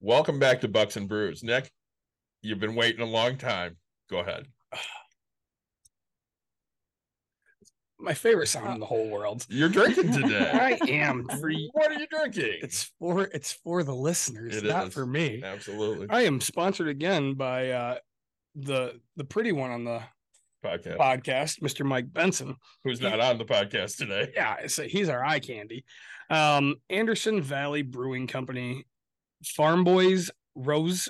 Welcome back to Bucks and Brews. Nick, you've been waiting a long time. Go ahead. my favorite sound in the whole world. You're drinking today. I am free. What are you drinking? It's for it's for the listeners, It not is. for me. Absolutely. I am sponsored again by uh the the pretty one on the Podcast. podcast, Mr. Mike Benson. Who's not on the podcast today? Yeah, so he's our eye candy. Um, Anderson Valley Brewing Company, Framboise Rose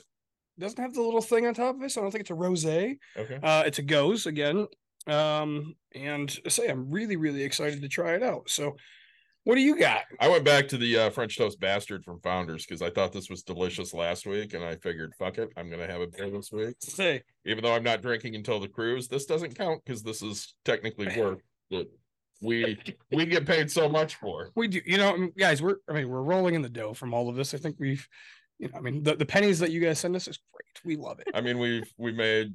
doesn't have the little thing on top of it, so I don't think it's a rose. Okay. Uh, it's a gose again. Um, and I say I'm really, really excited to try it out. So, what do you got? I went back to the uh, French toast bastard from Founders because I thought this was delicious last week, and I figured, fuck it, I'm gonna have a beer this week. Say, Even though I'm not drinking until the cruise, this doesn't count because this is technically work that we we get paid so much for. we do, you know, guys, we're, I mean, we're rolling in the dough from all of this. I think we've, you know, I mean, the, the pennies that you guys send us is great. We love it. I mean, we've we made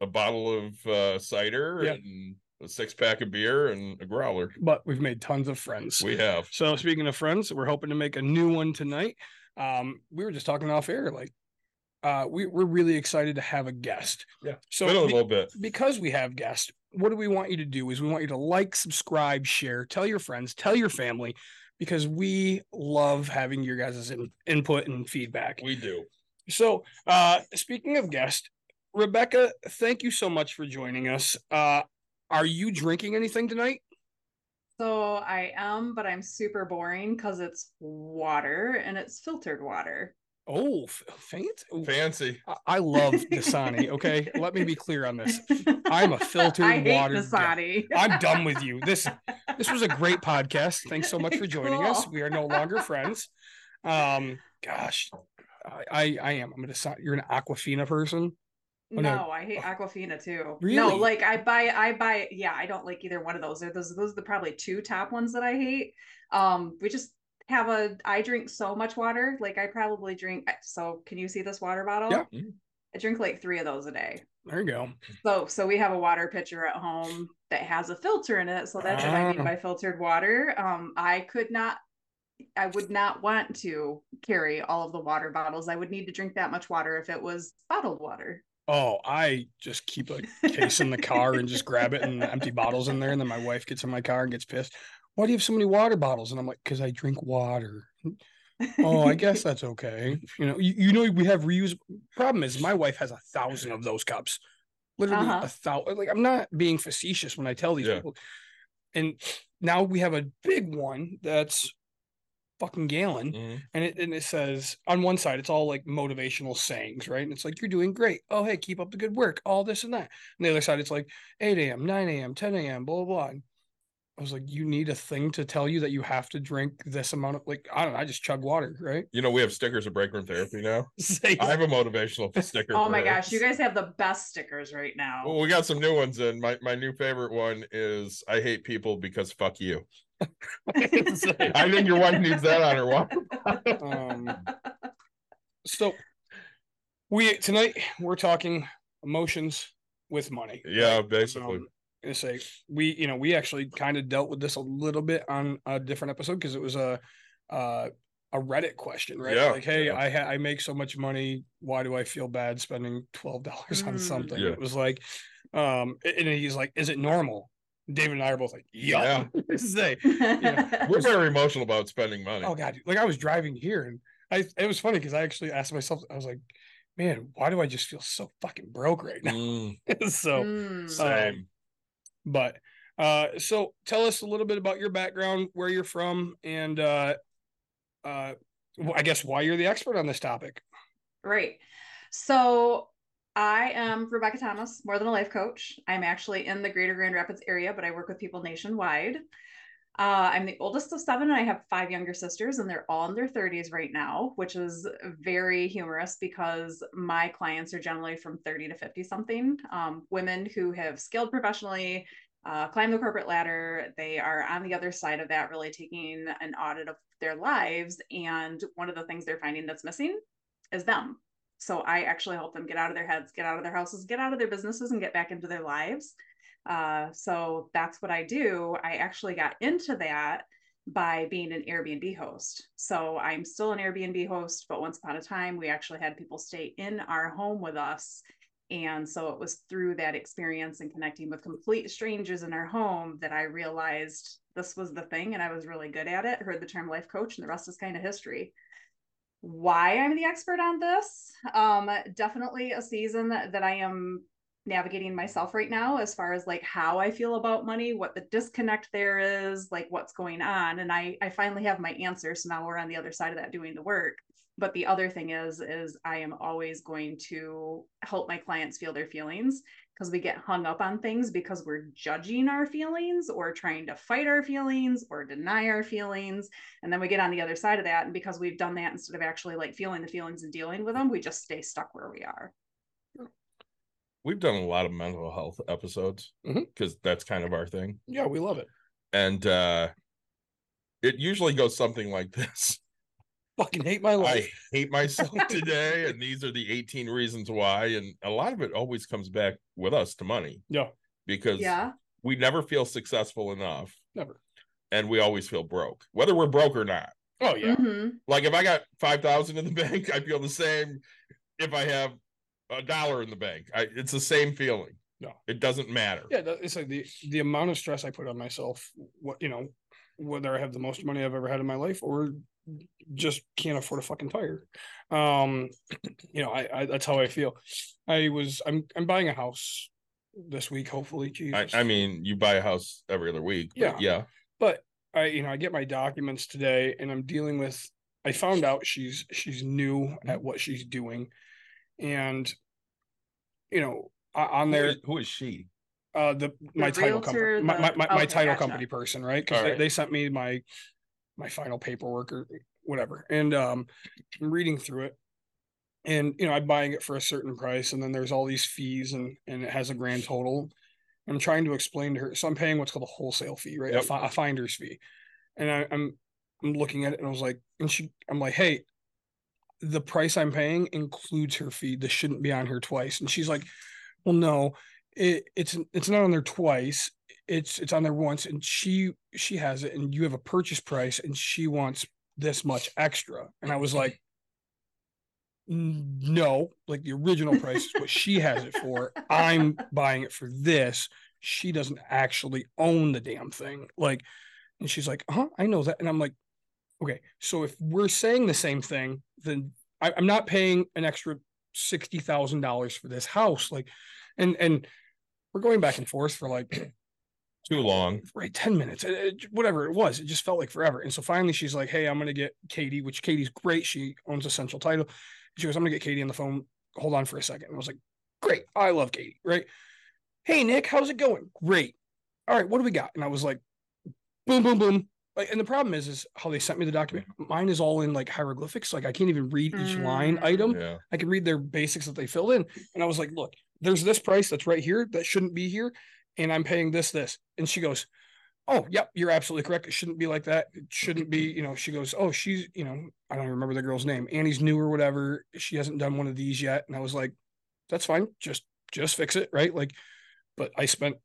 a bottle of uh, cider Yeah. and a six pack of beer and a growler. But we've made tons of friends. We have. So speaking of friends, we're hoping to make a new one tonight. Um, we were just talking off air, like, uh, we, we're really excited to have a guest. Yeah, So Been a be- little bit. because we have guests, what do we want you to do? Is we want you to like, subscribe, share, tell your friends, tell your family, because we love having your guys' in, input and feedback. We do. So, uh, speaking of guests, Rebecca, thank you so much for joining us. Uh, are you drinking anything tonight? So I am, but I'm super boring because it's water and it's filtered water. Oh, f- faint. Ooh, Fancy. I- I love Dasani. Okay, let me be clear on this. I'm a filtered I hate water guy. Dasani. I'm done with you. This this was a great podcast. Thanks so much for joining us. We are no longer friends. Um, gosh, I I, I am. I'm gonna. si- You're an Aquafina person. Oh, no. no, I hate Aquafina too. Really? No, like I buy, I buy. Yeah, I don't like either one of those. They're those, those are the probably two top ones that I hate. Um, we just have a. I drink so much water. Like I probably drink. So can you see this water bottle? Yeah. Mhm. I drink like three of those a day. There you go. So, so we have a water pitcher at home that has a filter in it. So that's what I mean Ah. by filtered water. Um, I could not, I would not want to carry all of the water bottles. I would need to drink that much water if it was bottled water. Oh, I just keep a case in the car and just grab it and empty bottles in there, and then my wife gets in my car and gets pissed. Why do you have so many water bottles? And I'm like, because I drink water. oh, I guess that's okay. You know, you, you know, we have reuse. Problem is, my wife has a thousand of those cups. Literally Uh-huh. a thousand. Like, I'm not being facetious when I tell these Yeah. people. And now we have a big one that's fucking gallon, Mhm. and it and it says on one side it's all like motivational sayings, right? And it's like you're doing great. Oh, hey, keep up the good work. All this and that. And the other side it's like 8 a.m., 9 a.m., 10 a.m., blah blah blah. And I was like, you need a thing to tell you that you have to drink this amount of like I don't know. I just chug water, right? You know, we have stickers of break room therapy now. Say- I have a motivational sticker. Oh my gosh, you guys have the best stickers right now. Well, we got some new ones and My my new favorite one is I hate people because fuck you. I think your wife needs that on her water. um, so we tonight we're talking emotions with money. Yeah, right? basically. Um, gonna say we you know we actually kind of dealt with this a little bit on a different episode because it was a uh a Reddit question, right? Yeah, like, hey, yeah. I ha- I make so much money. Why do I feel bad spending twelve dollars on Mm. something? Yeah. It was like, um, and he's like, is it normal? David and I are both like, yeah. Say, We're very emotional about spending money. oh god, like I was driving here and I it was funny because I actually asked myself, I was like, man, why do I just feel so fucking broke right now? Mm, so, Mm. same. But uh, so tell us a little bit about your background, where you're from, and uh, uh, I guess why you're the expert on this topic. Right. So I am Rebecca Thomas, more than a life coach. I'm actually in the greater Grand Rapids area, but I work with people nationwide. Uh, I'm the oldest of seven, and I have five younger sisters, and they're all in their 30s right now, which is very humorous because my clients are generally from 30 to 50 something. Um, women who have scaled professionally, uh, climbed the corporate ladder. They are on the other side of that, really taking an audit of their lives. And one of the things they're finding that's missing is them. So I actually help them get out of their heads, get out of their houses, get out of their businesses, and get back into their lives. Uh, so that's what I do. I actually got into that by being an Airbnb host. So I'm still an Airbnb host, but once upon a time, we actually had people stay in our home with us. And so it was through that experience and connecting with complete strangers in our home that I realized this was the thing and I was really good at it. Heard the term life coach, and the rest is kind of history. Why I'm the expert on this? Um, definitely a season that, that I am navigating myself right now as far as like how I feel about money, what the disconnect there is, like what's going on. And I I finally have my answer. So now we're on the other side of that doing the work. But the other thing is is I am always going to help my clients feel their feelings because we get hung up on things because we're judging our feelings or trying to fight our feelings or deny our feelings. And then we get on the other side of that. And because we've done that instead of actually like feeling the feelings and dealing with them, we just stay stuck where we are. We've done a lot of mental health episodes because that's kind of our thing. Yeah, we love it. And uh it usually goes something like this. Fucking hate my life. I hate myself today, and these are the 18 reasons why. And a lot of it always comes back with us to money Yeah, because Yeah. we never feel successful enough never. and we always feel broke, whether we're broke or not. Oh yeah. Mhm. Like if I got 5,000 in the bank, I feel the same if I have a dollar in the bank. I, it's the same feeling. No. It doesn't matter. Yeah, it's like the the amount of stress I put on myself. What you know, whether I have the most money I've ever had in my life or just can't afford a fucking tire. Um, you know, I, I that's how I feel. I was I'm I'm buying a house this week, hopefully. I, Jesus. I mean, you buy a house every other week. but Yeah. yeah. but I you know I get my documents today and I'm dealing with I found out she's she's new at what she's doing and you know o- on Who there is, who is she? uh the my title realtor, company my, my, the- my, my okay, title gotcha. company person right? Because Alright. they, they sent me my my final paperwork or whatever. And um I'm reading through it. And you know I'm buying it for a certain price and then there's all these fees and and it has a grand total. I'm trying to explain to her so I'm paying what's called a wholesale fee right? A, fi- a finder's fee. And I, I'm I'm looking at it and I was like and she I'm like hey the price I'm paying includes her fee this shouldn't be on here twice. And she's like well no it, it's it's not on there twice. It's it's on there once and she she has it and you have a purchase price and she wants this much extra. And i was like no like the original price is what she has it for. I'm buying it for this. She doesn't actually own the damn thing. Like and she's like huh i know that. And i'm like okay so if we're saying the same thing then I, i'm not paying an extra $60000 for this house like and and we're going back and forth for like Too long. right 10 minutes it- it- whatever it was it just felt like forever. And so finally she's like hey i'm gonna get katie which katie's great she owns essential title. She goes i'm gonna get katie on the phone hold on for a second. And i was like great i love katie right? Hey nick how's it going? Great. All right what do we got? And i was like boom boom boom like and the problem is is how they sent me the document mine is all in like hieroglyphics like i can't even read each line Mm. item Yeah. I can read their basics that they filled in. And I was like, look, there's this price that's right here that shouldn't be here. And I'm paying this, this. And she goes, Oh, yep, you're absolutely correct. It shouldn't be like that. It shouldn't be, you know, she goes, Oh, she's, you know, I don't remember the girl's name. Annie's new or whatever. She hasn't done one of these yet. And I was like, That's fine. Just just fix it. Right. Like, but I spent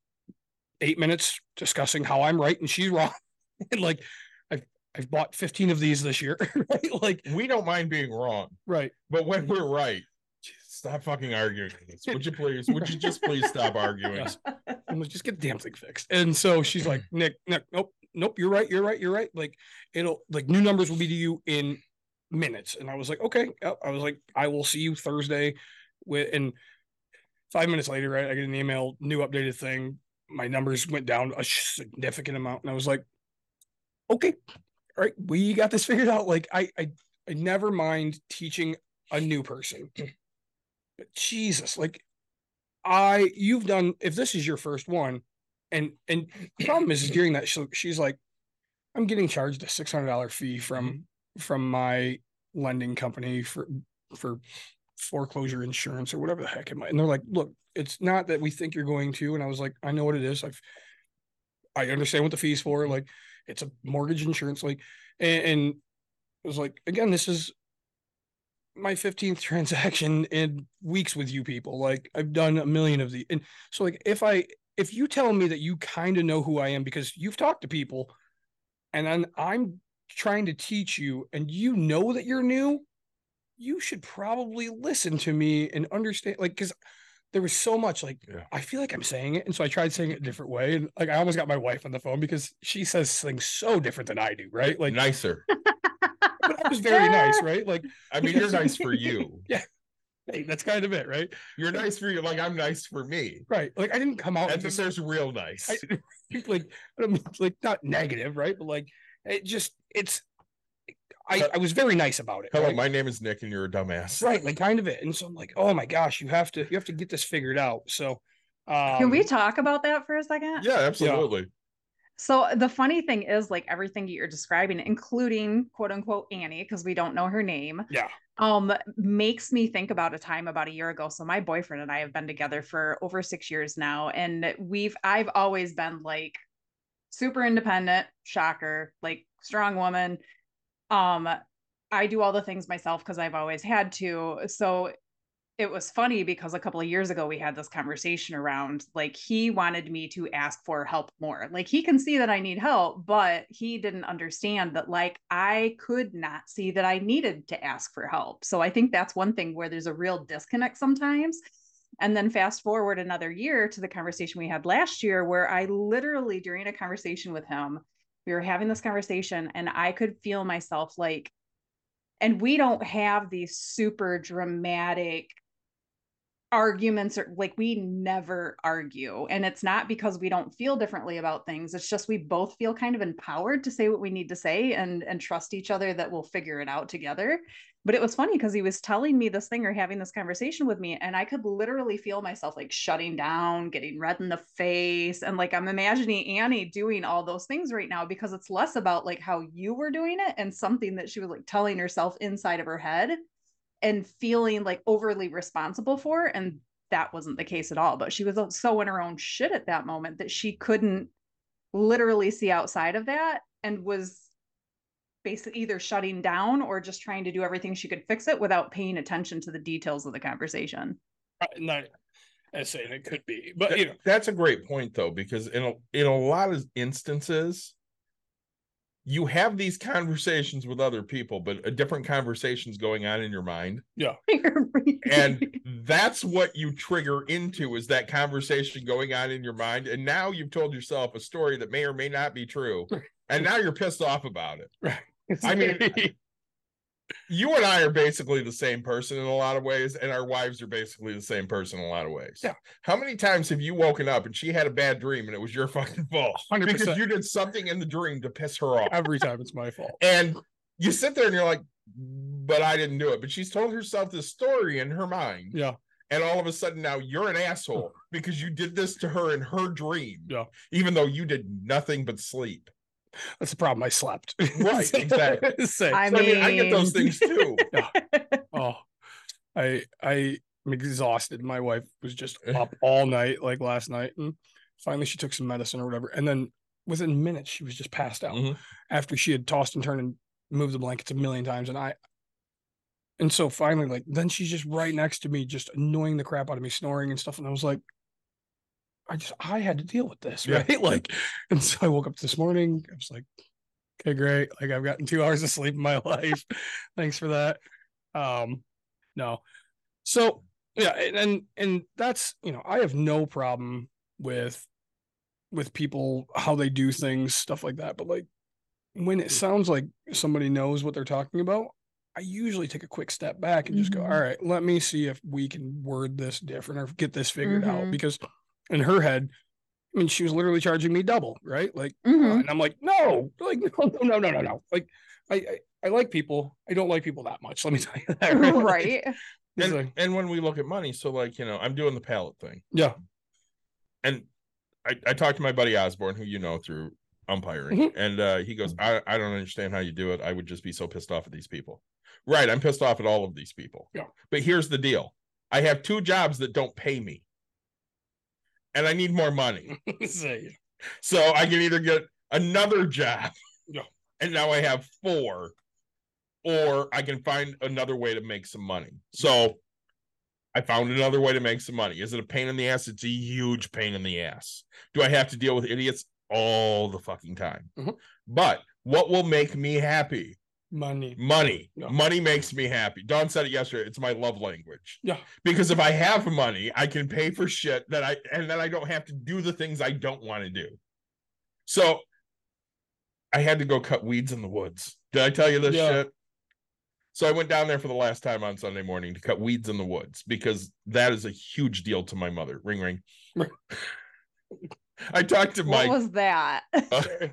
eight minutes discussing how I'm right and she's wrong. and like I've I've bought 15 of these this year. right. Like, We don't mind being wrong, right. but when we're right, stop fucking arguing. with us. Would you please? Would you just please stop arguing? I'm like, just get the damn thing fixed. And so she's like, Nick, Nick, nope, nope, you're right, you're right, you're right. Like it'll like new numbers will be to you in minutes. And I was like, okay. I was like, I will see you Thursday. With and five minutes later, right, I get an email, new updated thing. My numbers went down a significant amount, and I was like, okay, all right, we got this figured out. Like I, I, I never mind teaching a new person, but Jesus, like I you've done if this is your first one, and and the problem is, is hearing that she, she's like, I'm getting charged a six hundred dollar fee from mm-hmm. from my lending company for for foreclosure insurance or whatever the heck it might. And they're like, look, it's not that we think you're going to. And I was like, I know what it is. I've I understand what the fees for. Like, it's a mortgage insurance. Like, and, and it was like, again, this is my 15th transaction in weeks with you people. Like, I've done a million of these. And so, like, if I if you tell me that you kind of know who I am because you've talked to people, and I'm trying to teach you, and you know that you're new, you should probably listen to me and understand. Like, because there was so much like Yeah. I feel like I'm saying it, and so I tried saying it a different way, and like I almost got my wife on the phone because she says things so different than I do, right? Like, nicer. but I was very nice, right? Like, I mean, you're nice for you. hey, that's kind of it, right? You're nice for you, like I'm nice for me. Right. Like I didn't come out And and then just there's real nice. I, like I don't like not negative, right? But like it just it's I, I was very nice about it. Hello, right? my name is Nick, and you're a dumbass. right, like kind of it. And so I'm like, oh my gosh, you have to you have to get this figured out. So um Can we talk about that for a second? Yeah, absolutely. So the funny thing is, like everything you're describing, including quote unquote Annie, because we don't know her name, Yeah. um, makes me think about a time about a year ago. So my boyfriend and I have been together for over six years now, and we've I've always been like super independent, shocker, like strong woman. Um, I do all the things myself because I've always had to. So it was funny because a couple of years ago we had this conversation around like he wanted me to ask for help more. Like he can see that I need help, but he didn't understand that like I could not see that I needed to ask for help. So I think that's one thing where there's a real disconnect sometimes. And then fast forward another year to the conversation we had last year where I literally during a conversation with him we were having this conversation and I could feel myself like and we don't have these super dramatic arguments or like we never argue and it's not because we don't feel differently about things it's just we both feel kind of empowered to say what we need to say and and trust each other that we'll figure it out together but it was funny because he was telling me this thing or having this conversation with me and i could literally feel myself like shutting down getting red in the face and like i'm imagining annie doing all those things right now because it's less about like how you were doing it and something that she was like telling herself inside of her head and feeling like overly responsible for and that wasn't the case at all. But she was so in her own shit at that moment that she couldn't literally see outside of that and was basically either shutting down or just trying to do everything she could fix it without paying attention to the details of the conversation Uh, not as saying it could be, but you know, That's a great point though, because in a, in a lot of instances, you have these conversations with other people, but a different conversations going on in your mind. Yeah, and that's what you trigger into is that conversation going on in your mind. And now you've told yourself a story that may or may not be true. And now you're pissed off about it. I mean, you and I are basically the same person in a lot of ways, and our wives are basically the same person in a lot of ways. Yeah. How many times have you woken up and she had a bad dream and it was your fucking fault? 100%. Because you did something in the dream to piss her off. every time it's my fault. And you sit there and you're like, but I didn't do it. But she's told herself this story in her mind. Yeah. And all of a sudden now you're an asshole because you did this to her in her dream. Yeah. Even though you did nothing but sleep. That's the problem. I slept. Right, exactly. Say, I So, I mean, I get those things too. oh, I I am exhausted. My wife was just up all night, like last night, and finally she took some medicine or whatever, and then within minutes she was just passed out Mhm. after she had tossed and turned and moved the blankets a million times, and I. And so finally, like, then she's just right next to me, just annoying the crap out of me, snoring and stuff. And I was like, I just, I had to deal with this, Yeah. right? Like, and so I woke up this morning. I was like, okay, great. Like, I've gotten two hours of sleep in my life. Thanks for that. Um, no. So yeah, and, and and that's you know, I have no problem with with people how they do things, stuff like that. But like when it sounds like somebody knows what they're talking about, I usually take a quick step back and just go, Mhm. all right, let me see if we can word this different or get this figured out. Mhm. Because in her head, I mean, she was literally charging me double, right? Like, uh, Mhm. and I'm like, no, like, no, no, no, no, no, no. Like, I, I, I like people. I don't like people that much. Let me tell you that. Like, right it's And, like- and when we look at money, so like, you know, I'm doing the pallet thing. yeah. And I, I talked to my buddy Osborne, who you know through umpiring, Mhm. and uh, he goes, I, I don't understand how you do it. I would just be so pissed off at these people. Right, I'm pissed off at all of these people. Yeah. But here's the deal: I have two jobs that don't pay me, and I need more money. So I can either get another job, Yeah. and now I have four, or I can find another way to make some money. So I found another way to make some money. Is it a pain in the ass? It's a huge pain in the ass. Do I have to deal with idiots all the fucking time? Mhm. But what will make me happy? Money. Money. Yeah. Money makes me happy. Don said it yesterday. It's my love language. Yeah. Because if I have money, I can pay for shit that I and then I don't have to do the things I don't want to do. So I had to go cut weeds in the woods. Did I tell you this Yeah. shit? So I went down there for the last time on Sunday morning to cut weeds in the woods because that is a huge deal to my mother. Ring ring. I talked to Mike. What was that? Uh,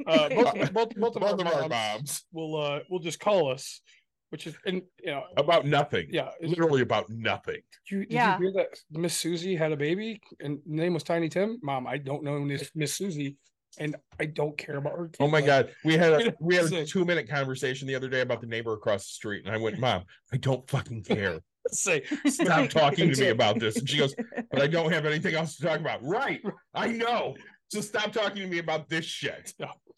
both, both, both of both our our moms moms will uh will just call us, which is and you know about nothing. yeah. Literally about nothing. You, did Yeah. you hear that Miss Susie had a baby and the name was Tiny Tim? Mom, I don't know Miss Miss Susie, and I don't care about her. Oh my kid. god, we had a we had a two minute conversation the other day about the neighbor across the street, and I went, "Mom, I don't fucking care. Say Stop talking to me about this." And she goes, "But I don't have anything else to talk about." Right? I know. So stop talking to me about this shit.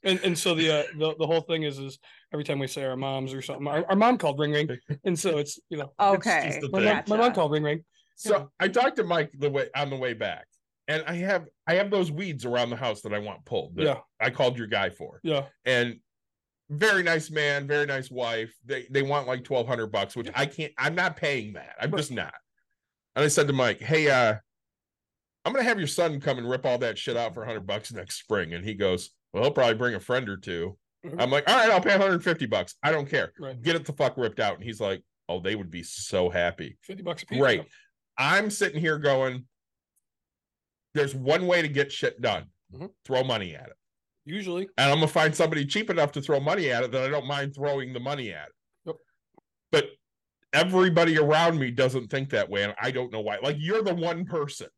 And and so the uh, the the whole thing is is every time we say our moms or something, our, our mom called ring ring, and so it's you know okay. just the my, thing. mom, my mom called ring ring. So I talked to Mike the way on the way back, and I have I have those weeds around the house that I want pulled. that Yeah, I called your guy for, yeah, and very nice man, very nice wife. They they want like twelve hundred bucks, which I can't. I'm not paying that. I'm just not. And I said to Mike, "Hey, uh, I'm gonna have your son come and rip all that shit out for hundred bucks next spring." And he goes, "Well, he'll probably bring a friend or 2 Mhm. I'm like, "All right, I'll pay 150 bucks. I don't care. right. Get it the fuck ripped out." And he's like, "Oh, they would be so happy." Fifty bucks a piece. Great. I'm sitting here going, "There's one way to get shit done. Mhm. Throw money at it." Usually, and I'm gonna find somebody cheap enough to throw money at it that I don't mind throwing the money at. Yep. But everybody around me doesn't think that way, and I don't know why. Like you're the one person.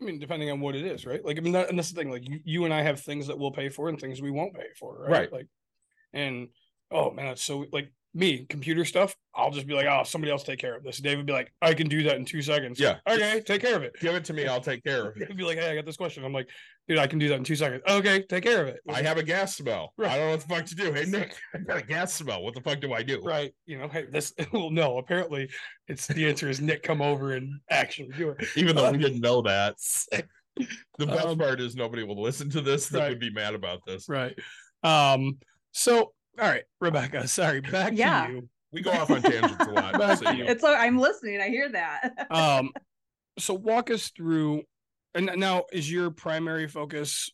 I mean, depending on what it is, right? Like, I mean, that, and that's the thing. Like, you, you and I have things that we'll pay for and things we won't pay for, right? Right. Like, and oh man, it's so like me, computer stuff. I'll just be like, oh, somebody else take care of this. Dave would be like, I can do that in two seconds. Yeah. Okay, take care of it. Give it to me, I'll take care of it. He'd be like, hey, I got this question. I'm like, dude, I can do that in two seconds. Okay, take care of it. I have a gas smell. Right. I don't know what the fuck to do. Hey Nick, I got a gas smell. What the fuck do I do? right. You know, hey, this. Well, no, apparently, it's the answer is Nick come over and actually do it. Even though we didn't know that. The best Um, part is nobody will listen to this that right. would be mad about this. Right. Um. So, all right, Rebecca. Sorry, back Yeah. to you. We go off on tangents a lot. Back so you know. It's so I'm listening. I hear that. um so walk us through and now is your primary focus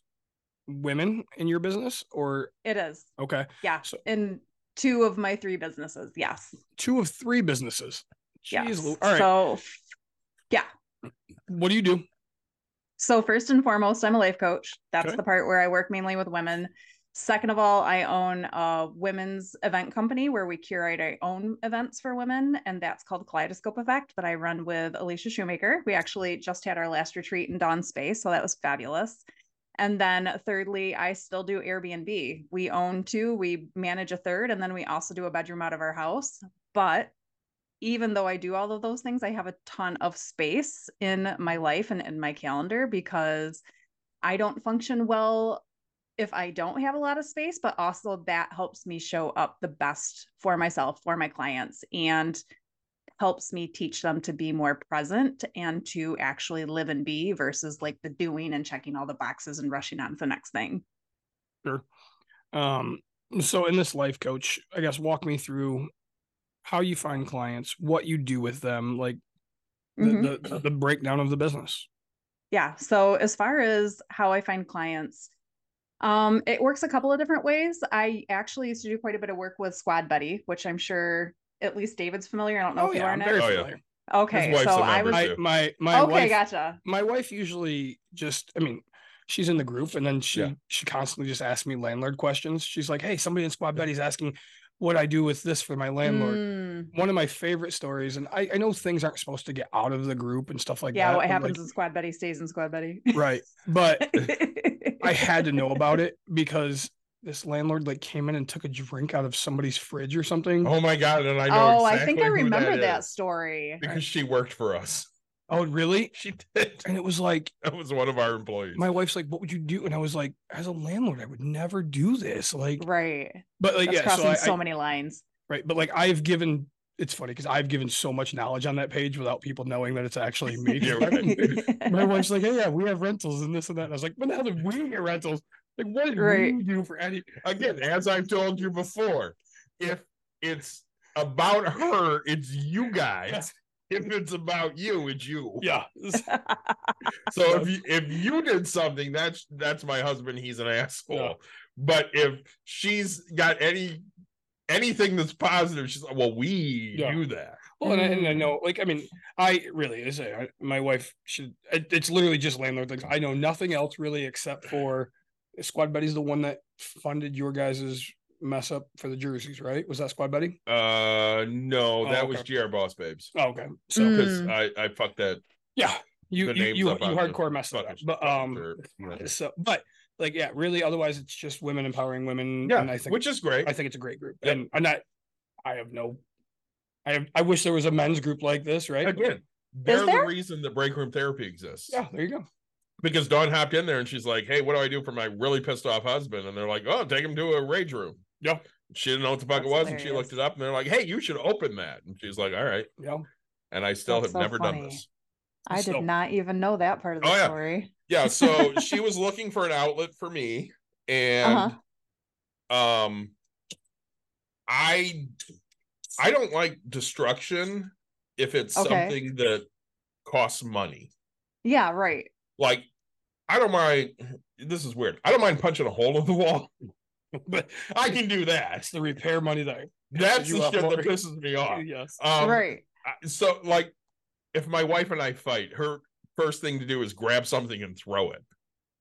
women in your business or it is. okay Yeah. So- In two of my three businesses. Yes. two of three businesses Jeez, Yes. All right So yeah. what do you do So first and foremost, I'm a life coach. That's Okay. the part where I work mainly with women. Second of all, I own a women's event company where we curate our own events for women, and that's called Kaleidoscope Effect that I run with Alicia Shoemaker. We actually just had our last retreat in Dawn Space, so that was fabulous. And then thirdly, I still do Airbnb. We own two, we manage a third, and then we also do a bedroom out of our house. But even though I do all of those things, I have a ton of space in my life and in my calendar because I don't function well if I don't have a lot of space, but also that helps me show up the best for myself, for my clients, and helps me teach them to be more present and to actually live and be versus like the doing and checking all the boxes and rushing on to the next thing. Sure. um so in this life coach i guess walk me through how you find clients what you do with them like the, Mhm. the, the breakdown of the business Yeah. So as far as how I find clients, um, it works a couple of different ways. I actually used to do quite a bit of work with Squad Betty, which I'm sure at least David's familiar. I don't know oh if you are i'm Nick. very Oh, yeah. familiar Okay. His wife's So a I member, was too. my my my okay, wife gotcha. my wife usually just i mean she's in the group and then she Yeah. she constantly just asks me landlord questions she's like hey somebody in squad betty's asking what I do with this for my landlord. Mm, One of my favorite stories, and I, I know things aren't supposed to get out of the group and stuff like yeah, that. Yeah, what happens like- in Squad Betty stays in Squad Betty. right. But I had to know about it because this landlord like came in and took a drink out of somebody's fridge or something. Oh my god! And I know. oh, I think I who remember that story. because she worked for us. Oh, really? She did. And it was like That was one of our employees. my wife's like, "What would you do?" And I was like, "As a landlord, I would never do this." Like, Right. but like, That's yeah, crossing so, I, so I- many lines. right. But like, I've given. It's funny because I've given so much knowledge on that page without people knowing that it's actually me. Yeah, my wife's like, "Hey, yeah, we have rentals and this and that." And I was like, "But now that we get rentals, like, what did Right. we do for any?" Again, as I've told you before, if it's about her, it's you guys. If it's about you, it's you. Yeah, So if you if you did something, that's that's my husband. He's an asshole. Yeah. But if she's got any anything that's positive, she's like, well, we Yeah. do that. Well, and I, and I know, like, I mean, I really, I say, I, my wife should. It, it's literally just landlord things. I know nothing else really except for Squad Betty's the one that funded your guys' mess up for the jerseys, right? Was that Squad Betty? Uh, no, Oh, that was. GR Boss Babes Oh, okay, so Mm. because I I fucked that. yeah, you you names you, you hardcore messed that up, but um, or- so but like yeah, really, otherwise it's just women empowering women. yeah, and I think which is great. I think it's a great group, Yep. and I'm not. I have no. I have, I wish there was a men's group like this, right? Again, they're the there? reason that break room therapy exists. Yeah, there you go. because Dawn hopped in there and she's like, "Hey, what do I do for my really pissed off husband?" And they're like, "Oh, take him to a rage room." Yeah. She didn't know what the fuck That's it was, and she looked it up, and they're like, "Hey, you should open that." And she's like, "All right." Yeah. And I still That's have so never done this. I did not even know that part of the Oh, yeah. story. Yeah. So she was looking for an outlet for me, and Uh-huh. um, I I don't like destruction if it's Okay. something that costs money. Yeah, right. Like, I don't mind. This is weird. I don't mind punching a hole in the wall, but I can do that. It's the repair money that That's the want shit that pisses me off. yes. Um, right. I- So, like, if my wife and I fight, her first thing to do is grab something and throw it,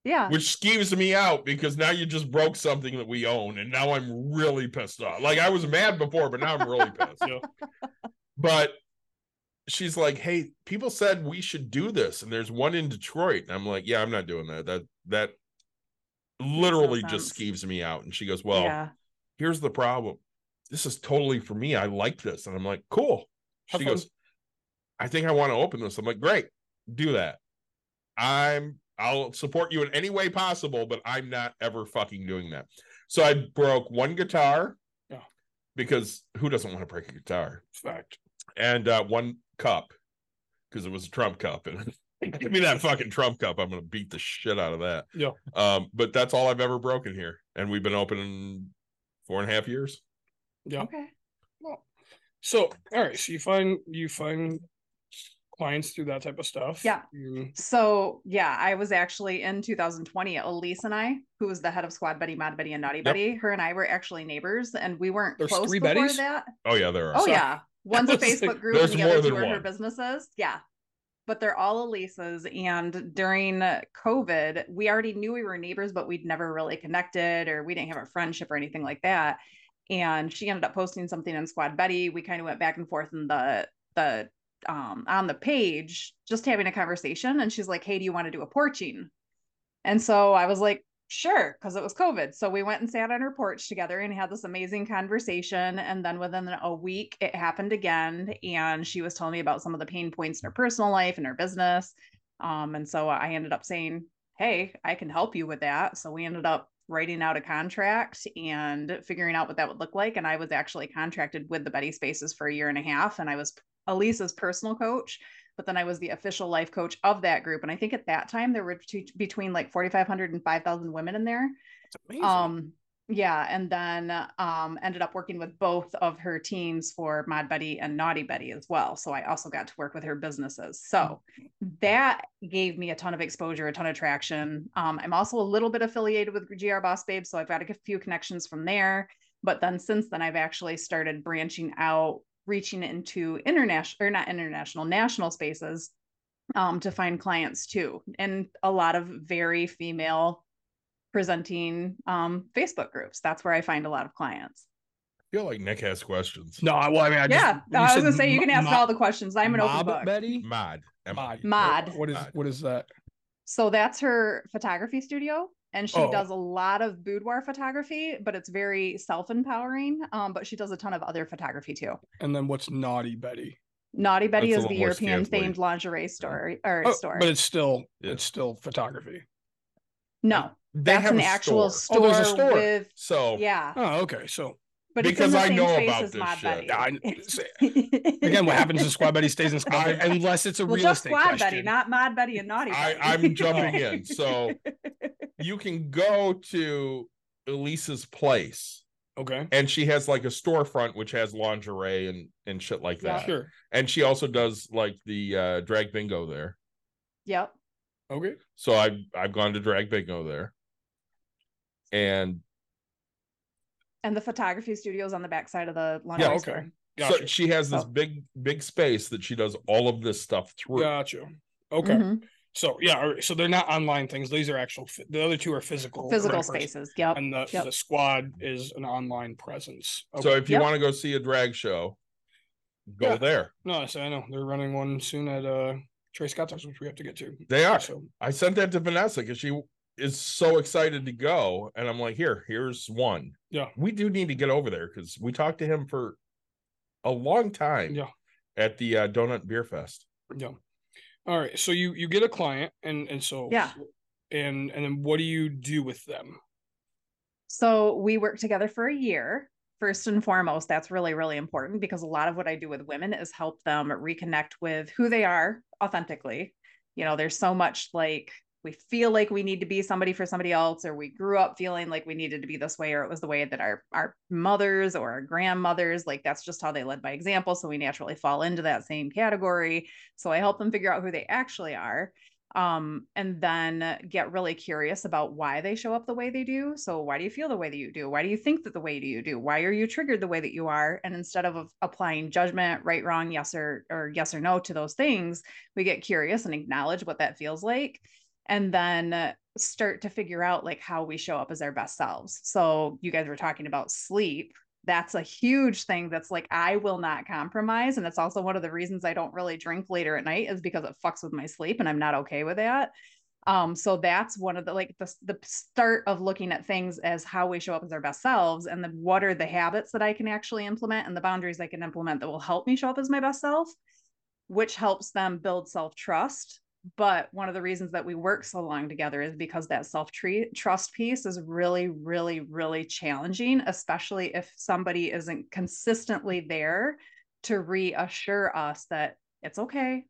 Yeah. which skeeves me out because now you just broke something that we own, and now I'm really pissed off. Like I was mad before, but now I'm really pissed. But she's like, "Hey, people said we should do this, and there's one in Detroit." And I'm like, "Yeah, I'm not doing that. That that literally just skeeves me out." And she goes, "Well." yeah. here's the problem. This is totally for me. I like this. And I'm like, cool. Have She fun. goes, I think I want to open this. I'm like, great, do that. I'm I'll support you in any way possible, but I'm not ever fucking doing that. So I broke one guitar. Yeah. Because who doesn't want to break a guitar? Fact. And uh one cup because it was a Trump cup. And give me that fucking Trump cup. I'm gonna beat the shit out of that. Yeah. Um, but that's all I've ever broken here. And we've been open four and a half years. Yeah. Okay. Well, so all right. So you find you find clients through that type of stuff. Yeah. You- So yeah, I was actually in 2020. Elise and I, who was the head of Squad Betty, Mod Betty, and Naughty Betty, her and I were actually neighbors, and we weren't There's close three before Bettys? that. Oh yeah, there are. Oh So- yeah, one's a was like, Facebook group, There's and the more other than two are her businesses. Yeah, but they're all Elisa's. And during COVID, we already knew we were neighbors, but we'd never really connected, or we didn't have a friendship or anything like that. And she ended up posting something on Squad Betty. We kind of went back and forth in the the um on the page, just having a conversation. And she's like, "Hey, do you want to do a porching?" And so I was like, sure, because it was COVID. So we went and sat on her porch together and had this amazing conversation. And then within a week, it happened again. And she was telling me about some of the pain points in her personal life and her business. Um, and so I ended up saying, hey, I can help you with that. So we ended up writing out a contract and figuring out what that would look like. And I was actually contracted with the Betty Spaces for a year and a half. And I was Elisa's personal coach but then I was the official life coach of that group. And I think at that time there were t- between like 4,500 and 5,000 women in there. Um, yeah. And then um, ended up working with both of her teams for Mod Betty and Naughty Betty as well. So I also got to work with her businesses. So that gave me a ton of exposure, a ton of traction. Um, I'm also a little bit affiliated with GR Boss Babe. So I've got a few connections from there. But then since then, I've actually started branching out reaching into international or not international national spaces um, to find clients too and a lot of very female presenting um, facebook groups that's where i find a lot of clients I feel like Nick has questions. No, I- well, I mean, I just, yeah, you I was gonna say you can ask mo- all the questions. I'm an open Mob book. Betty. Mod. Mod. Mod. What is Mod. what is that? So that's her photography studio. And she Oh. does a lot of boudoir photography, but it's very self-empowering. Um, but she does a ton of other photography too. And then what's Naughty Betty? Naughty Betty That's is the European themed lingerie store or Oh, store. but it's still Yeah. it's still photography. no, They that's have an a actual store. store, Oh, there's a store. with So yeah. Oh, okay. So But Because in I know about this Mod shit. I- again, what happens in Squad Betty stays in Squad Betty unless it's a well, real just estate Squad question. Betty, not Mod Betty and Naughty I, I'm jumping in. So you can go to Elisa's place okay. and she has like a storefront which has lingerie and and shit like Yeah. that. Sure. And she also does like the uh drag bingo there. Yep. Okay. So I've I've gone to drag bingo there. And And the photography studio's on the backside of the Yeah. Okay. store. so she has this So- big big space that she does all of this stuff through. Gotcha. Okay. Mhm. So yeah. So they're not online things. These are actual. The other two are physical. Physical spaces. Yep. And the Yep. the squad is an online presence. So if you Yep. want to go see a drag show, go Yeah. there. no, I say I know they're running one soon at uh Trey Scott's which we have to get to. They are. So I sent that to Vanessa because she is so excited to go. And I'm like, here, here's one. Yeah. We do need to get over there because we talked to him for a long time yeah. at the uh, Donut Beer Fest. Yeah. All right. So you you get a client and and so Yeah. And and then what do you do with them? So we worked together for a year. First and foremost, that's really, really important because a lot of what I do with women is help them reconnect with who they are authentically. You know, there's so much like we feel like we need to be somebody for somebody else, or we grew up feeling like we needed to be this way, or it was the way that our our mothers or our grandmothers, like that's just how they led by example. So we naturally fall into that same category. So I help them figure out who they actually are um, and then get really curious about why they show up the way they do. So, why do you feel the way that you do? Why do you think that the way do you do? Why are you triggered the way that you are? And instead of, of applying judgment, right, wrong, yes or or yes or no to those things, we get curious and acknowledge what that feels like, and then start to figure out like how we show up as our best selves. So, you guys were talking about sleep that's a huge thing that's like I will not compromise and it's also one of the reasons I don't really drink later at night is because it fucks with my sleep and I'm not okay with that. Um so that's one of the like the the start of looking at things as how we show up as our best selves and then what are the habits that I can actually implement and the boundaries I can implement that will help me show up as my best self which helps them build self-trust but one of the reasons that we work so long together is because that self trust piece is really really really challenging especially if somebody isn't consistently there to reassure us that it's okay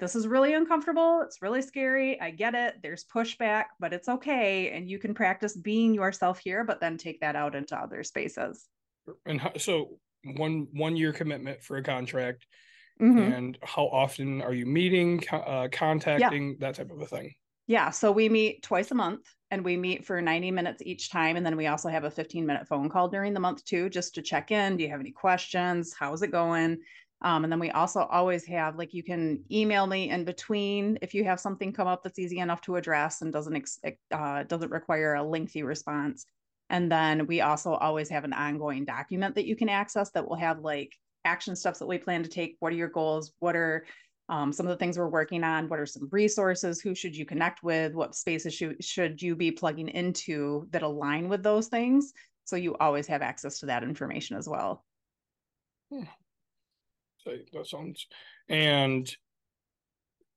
this is really uncomfortable it's really scary i get it there's pushback but it's okay and you can practice being yourself here but then take that out into other spaces And so one one year commitment for a contract. Mhm. And how often are you meeting, uh, contacting, that type of a thing? Yeah, so we meet twice a month and we meet for 90 minutes each time. And then we also have a 15 minute phone call during the month too, just to check in. Do you have any questions? How's it going? Um, and then we also always have like you can email me in between if you have something come up that's easy enough to address and doesn't ex- uh, doesn't require a lengthy response. And then we also always have an ongoing document that you can access that will have like action steps that we plan to take. What are your goals? What are um, some of the things we're working on? What are some resources? Who should you connect with? What spaces should, should you be plugging into that align with those things? So you always have access to that information as well. So that sounds and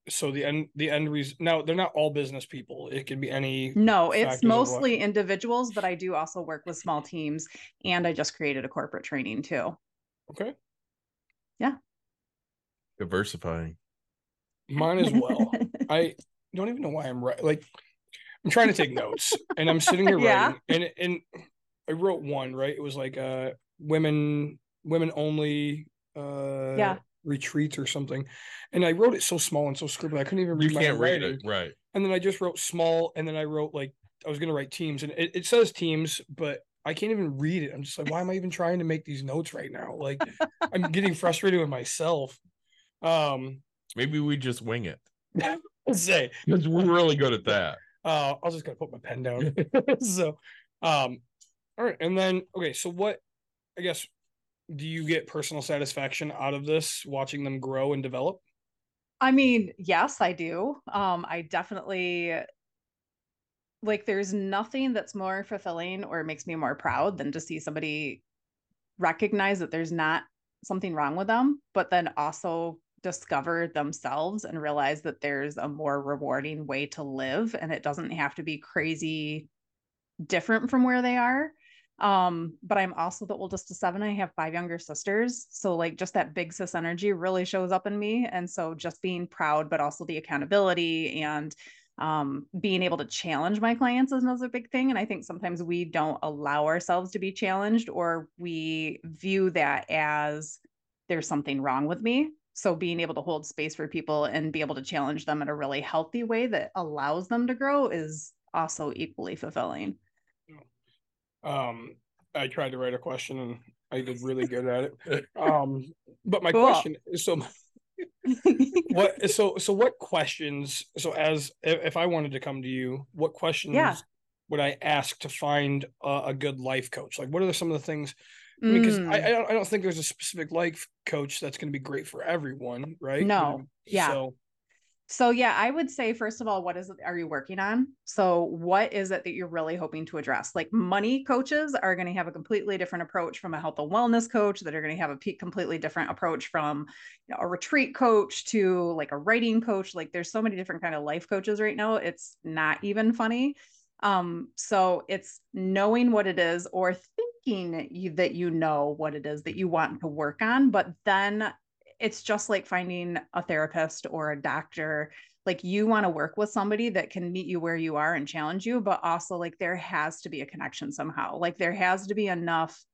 so the end the end reason now they're not all business people. It can be any No, it's mostly individuals, but I do also work with small teams and I just created a corporate training too. okay. Diversifying. Mine as well. I don't even know why I'm right. Like I'm trying to take notes and I'm sitting here Yeah. writing and and I wrote one, right? It was like uh women women only uh Yeah. retreats or something. And I wrote it so small and so scribbled I couldn't even You read my can't own read it, right? And then I just wrote small and then I wrote like I was gonna write teams and it, it says teams, but I can't even read it. I'm just like, why am I even trying to make these notes right now? Like I'm getting frustrated with myself. Um Maybe we just wing it say because we're really good at that. uh I was just gonna put my pen down. so um all right, and then okay, so what I guess, do you get personal satisfaction out of this, watching them grow and develop? I mean, yes, I do. Um, I definitely like there's nothing that's more fulfilling or makes me more proud than to see somebody recognize that there's not something wrong with them, but then also discover themselves and realize that there's a more rewarding way to live and it doesn't have to be crazy different from where they are. Um but i'm also the oldest of seven. I have five younger sisters. So like just that big sis energy really shows up in me. And so just being proud but also the accountability and um being able to challenge my clients is another big thing and i think sometimes we don't allow ourselves to be challenged or we view that as there's something wrong with me so being able to hold space for people and be able to challenge them in a really healthy way that allows them to grow is also equally fulfilling um, I tried to write a question and I did really good at it. Um, but my Cool. question is so what so so what questions so as if, I wanted to come to you, what questions would I ask to find a, a good life coach? Like what are some of the things mean, because I, Mm, I don't I don't think there's a specific life coach that's going to be great for everyone, right? No. Yeah. So So yeah, I would say first of all, what is it are you working on? So what is it that you're really hoping to address? Like money coaches are going to have a completely different approach from a health and wellness coach that are going to have a completely different approach from you know, a retreat coach to like a writing coach. Like there's so many different kind of life coaches right now. It's not even funny. Um, so it's knowing what it is or thinking you, that you know what it is that you want to work on, but then it's just like finding a therapist or a doctor. Like you want to work with somebody that can meet you where you are and challenge you but also like there has to be a connection somehow. Like there has to be enough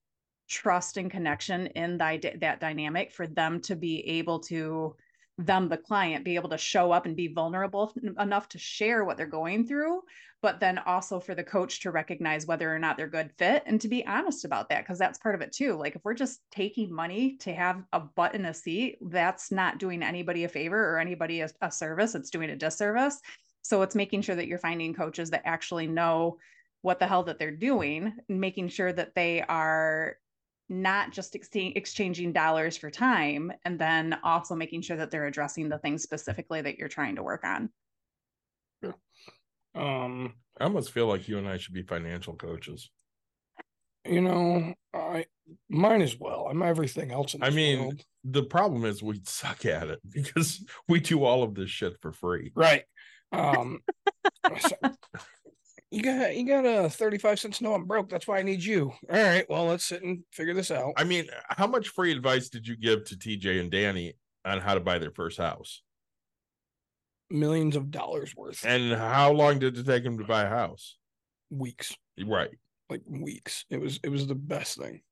trust and connection in that that dynamic for them to be able to them the client be able to show up and be vulnerable enough to share what they're going through but then also for the coach to recognize whether or not they're good fit and to be honest about that because that's part of it too. Like if we're just taking money to have a butt in a seat that's not doing anybody a favor or anybody a, a service. It's doing a disservice. So it's making sure that you're finding coaches that actually know what the hell that they're doing and making sure that they are not just ex- exchanging dollars for time and then also making sure that they're addressing the things specifically that you're trying to work on um I almost feel like you and I should be financial coaches. you know, I mine as well. I'm everything else in I mean, world. the problem is we suck at it because we do all of this shit for free. Right. Um so- you got you got a 35 cents no I'm broke. That's why I need you. All right. Well, let's sit and figure this out. I mean, how much free advice did you give to TJ and Danny on how to buy their first house? Millions of dollars worth. And how long did it take him to buy a house? weeks. Right. Like weeks. It was it was the best thing.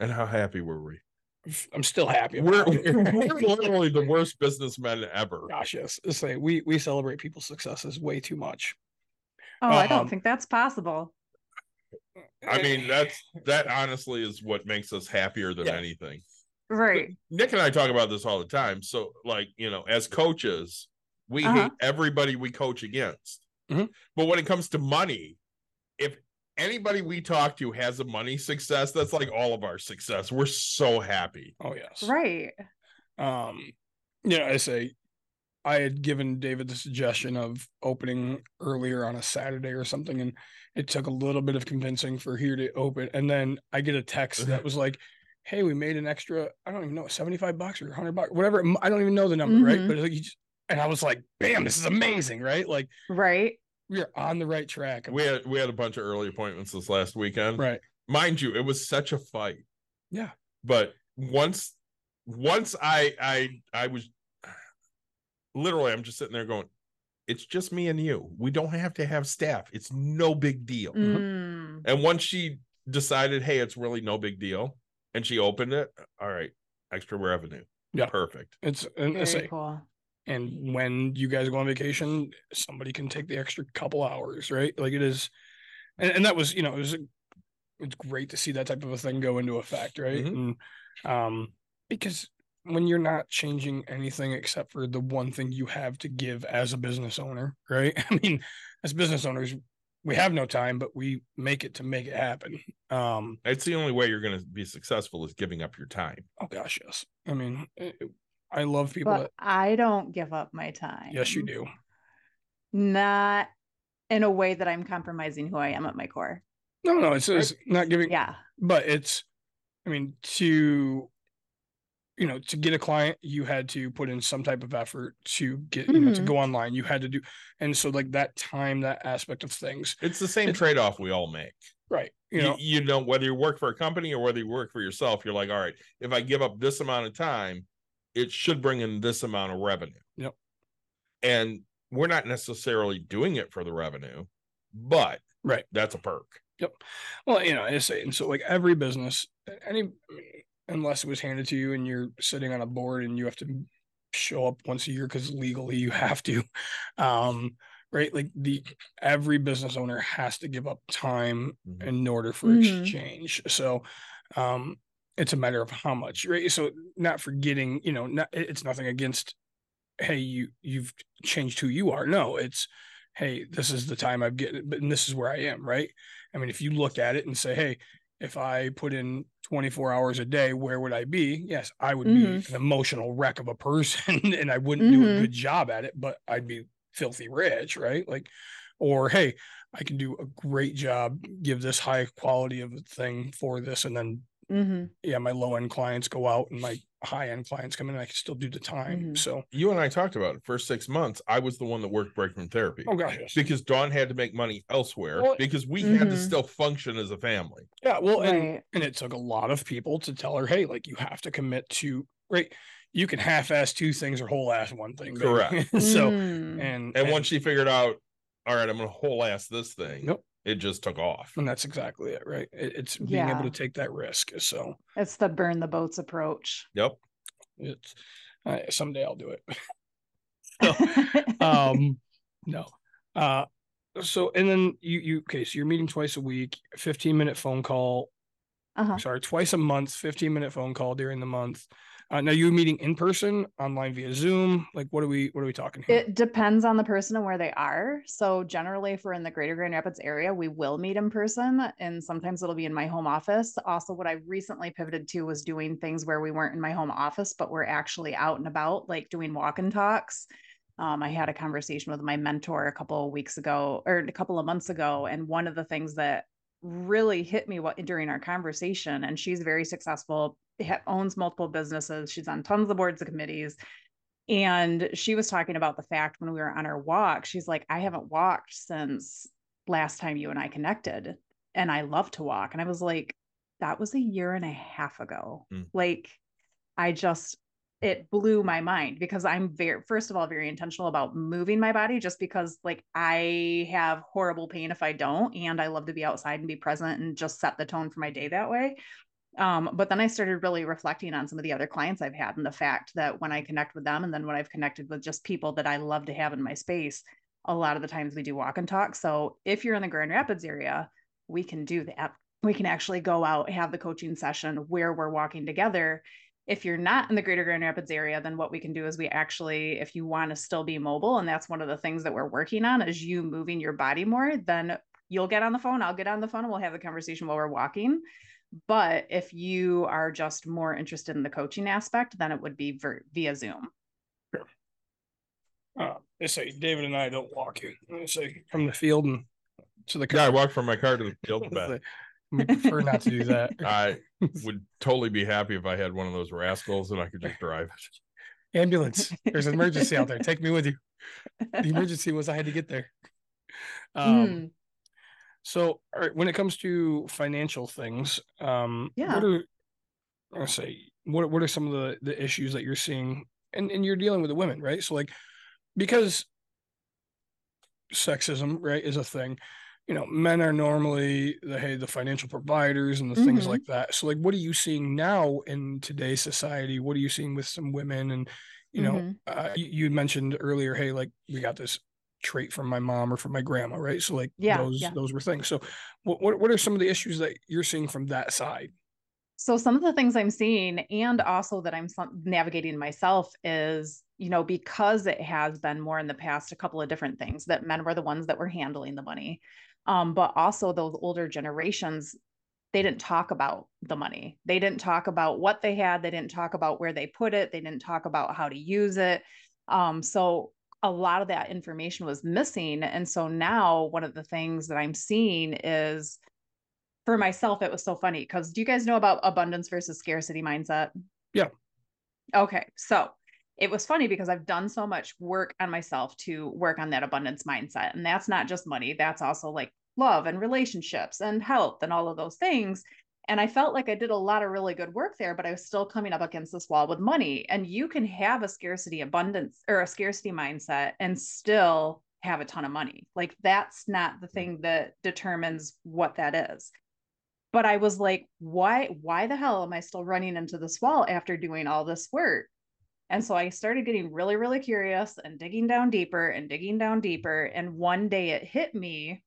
And how happy were we? I'm still happy. We're, we're literally the worst businessmen ever. Gosh, yes. Say we we celebrate people's successes way too much. oh i don't Um, think that's possible I mean, that's that honestly is what makes us happier than Yeah. anything. right Nick and I talk about this all the time. So, like, you know, as coaches, we Uh-huh. hate everybody we coach against. Mhm. But when it comes to money, if anybody we talk to has a money success, that's like all of our success. We're so happy. Oh yes. right Um, yeah, you know, I say I had given David the suggestion of opening earlier on a Saturday or something, and it took a little bit of convincing for here to open. And then I get a text that was like, "Hey, we made an extra. I don't even know, seventy-five bucks or hundred bucks, whatever. I don't even know the number, right? Mhm. But like, you just, and I was like, "Bam, this is amazing, right? Like right we're on the right track." We had we had a bunch of early appointments this last weekend. right. Mind you, it was such a fight. Yeah. But once once I I I was literally I'm just sitting there going, it's just me and you. We don't have to have staff. It's no big deal. Mm. And once she decided, hey, it's really no big deal, and she opened it, all right, extra revenue. Yeah. Perfect. It's and very say, cool and when you guys go on vacation, somebody can take the extra couple hours, right? Like it is, and, and that was, you know, it was, it's great to see that type of a thing go into effect, right? Mhm. And um, because when you're not changing anything except for the one thing you have to give as a business owner, right? I mean, as business owners, we have no time, but we make it to make it happen. Um, It's the only way you're going to be successful is giving up your time. oh gosh, yes. I mean, it- I love people But that, I don't give up my time. yes, you do. Not in a way that I'm compromising who I am at my core. No, no, it's, it's not giving, Yeah. but it's, I mean, to, you know, to get a client, you had to put in some type of effort to get, you know, to Mhm. go online. You had to do, and so like that time, that aspect of things, It's the same trade off we all make. right? You You know, you, know, whether you work for a company or whether you work for yourself, you're like, all right, if I give up this amount of time, it should bring in this amount of revenue. Yep. And we're not necessarily doing it for the revenue, but Right. that's a perk. Yep. Well, you know, I say, and so like every business, any, unless it was handed to you and you're sitting on a board and you have to show up once a year because legally you have to, um, right? Like the every business owner has to give up time Mhm. in order for Mhm. exchange. So, um, it's a matter of how much, right? So, not forgetting, you know, not it's nothing against, hey, you you've changed who you are. No, it's hey, this is the time I've get, but and this is where I am, right? I mean, if you look at it and say, hey, if I put in 24 hours a day, where would I be? Yes, I would be Mhm. an emotional wreck of a person and I wouldn't do a Mhm. good job at it, but I'd be filthy rich, right? Like, or hey, I can do a great job, give this high quality of a thing for this, and then hmm yeah, my low end clients go out and my high end clients come in and I can still do the time. Mhm. So, You and I talked about it. First six months, I was the one that worked break room therapy. oh gosh. Because Dawn had to make money elsewhere Well, because we had to Mhm. still function as a family. Yeah, well, and Right. and it took a lot of people to tell her, hey, like you have to commit to right. You can half-ass two things or whole-ass one thing. baby." Correct. so, Mm. and And once she figured out, all right, I'm gonna whole ass this thing, Yep. It just took off. and that's exactly it, right? It, it's being able to take that risk. So, it's the burn the boats approach. Yep. it's uh, someday I'll do it. so, um, no. Uh, so and then you you okay? So you're meeting twice a week, 15 minute phone call. uh-huh. sorry, twice a month, 15 minute phone call during the month. Uh, now you meeting in person, online via Zoom. Like, what are we, what are we talking here? It depends on the person and where they are. So generally, if we're in the greater Grand Rapids area, we will meet in person and sometimes it'll be in my home office. Also, what I recently pivoted to was doing things where we weren't in my home office, but we're actually out and about, like doing walk and talks. Um, I had a conversation with my mentor a couple of weeks ago or a couple of months ago. And one of the things that really hit me what, during our conversation, and she's very successful, owns multiple businesses, she's on tons of boards and committees. And she was talking about the fact when we were on our walk, she's like, I haven't walked since last time you and I connected. And I love to walk. And I was like, that was a year and a half ago. Mm. Like, I just, it blew my mind because I'm very, first of all, very intentional about moving my body just because, like, I have horrible pain if I don't. And I love to be outside and be present and just set the tone for my day that way. Um, but then I started really reflecting on some of the other clients I've had and the fact that when I connect with them and then when I've connected with just people that I love to have in my space, a lot of the times we do walk and talk. So if you're in the Grand Rapids area, we can do that. We can actually go out, have the coaching session where we're walking together. If you're not in the greater Grand Rapids area, then what we can do is we actually, if you want to still be mobile, and that's one of the things that we're working on is you moving your body more, then you'll get on the phone, I'll get on the phone, and we'll have the conversation while we're walking. But if you are just more interested in the coaching aspect, then it would be ver- via Zoom. Uh, they say David and I don't walk you. They say from the field and to the Yeah, I car. walked from my car to the field and back. we prefer not to do that. I would totally be happy if I had one of those rascals and I could just drive it. Ambulance. There's an emergency out there. Take me with you. The emergency was I had to get there. Um, Mm. So, all right, when it comes to financial things, um, Yeah. what are I say what what are some of the the issues that you're seeing, and and you're dealing with the women, right? So, like, because sexism, right, is a thing. You know, men are normally the hey the financial providers and the things Mhm. like that. So, like, what are you seeing now in today's society? What are you seeing with some women and you know, Mhm. uh, you, you mentioned earlier, hey, like we got this trait from my mom or from my grandma, right? So like Yeah, those yeah. those were things. So what, what what are some of the issues that you're seeing from that side? So some of the things I'm seeing and also that I'm navigating myself is, you know, because it has been more in the past, a couple of different things that men were the ones that were handling the money. Um, but also those older generations, they didn't talk about the money. They didn't talk about what they had. They didn't talk about where they put it. They didn't talk about how to use it. Um, so a lot of that information was missing. And so now one of the things that I'm seeing is for myself, it was so funny because do you guys know about abundance versus scarcity mindset? Yeah. Okay. So it was funny because I've done so much work on myself to work on that abundance mindset. And that's not just money, that's also like love and relationships and health and all of those things. And I felt like I did a lot of really good work there, but I was still coming up against this wall with money. And you can have a scarcity abundance or a scarcity mindset and still have a ton of money. Like that's not the mm. thing that determines what that is. But I was like, why, why the hell am I still running into this wall after doing all this work? And so I started getting really, really curious and digging down deeper and digging down deeper. And one day it hit me.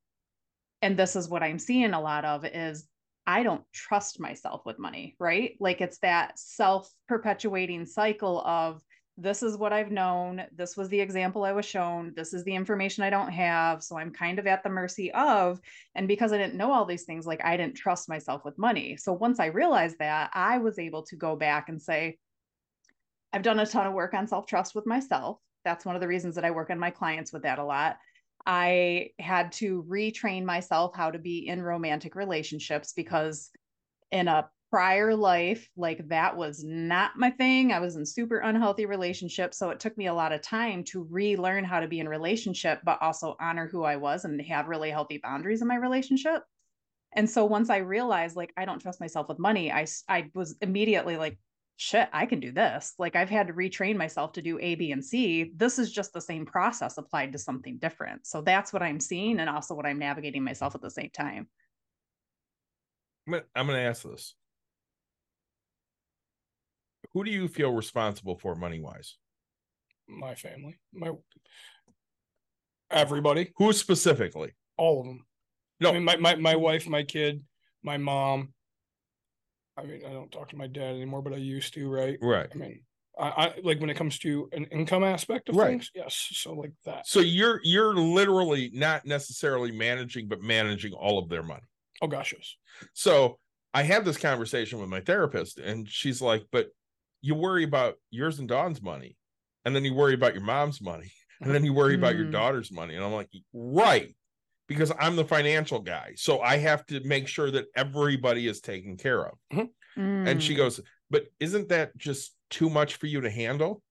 And this is what I'm seeing a lot of is I don't trust myself with money, right? Like it's that self perpetuating cycle of this is what I've known. This was the example I was shown. This is the information I don't have. So I'm kind of at the mercy of. And because I didn't know all these things, like I didn't trust myself with money. So once I realized that, I was able to go back and say, I've done a ton of work on self trust with myself. That's one of the reasons that I work on my clients with that a lot. I had to retrain myself how to be in romantic relationships because in a prior life, like that was not my thing. I was in super unhealthy relationships. So it took me a lot of time to relearn how to be in relationship, but also honor who I was and have really healthy boundaries in my relationship. And so once I realized like I don't trust myself with money, I I was immediately like shit, I can do this. Like I've had to retrain myself to do A, B, and C. This is just the same process applied to something different. So that's what I'm seeing and also what I'm navigating myself at the same time. I'm going to ask this. Who do you feel responsible for money wise? My family, my everybody. Who specifically? All of them. No, I mean, my, my, my wife, my kid, my mom, I mean, I don't talk to my dad anymore, but I used to, right? Right. I mean, I, I like when it comes to an income aspect of Right. things, yes. So like that. So you're you're literally not necessarily managing, but managing all of their money. Oh gosh, yes. So I had this conversation with my therapist, and she's like, "But you worry about yours and Dawn's money, and then you worry about your mom's money, and then you worry about your Mm. daughter's money." And I'm like, "Right." Because I'm the financial guy. So I have to make sure that everybody is taken care of. And she Mm. goes, But isn't that just too much for you to handle?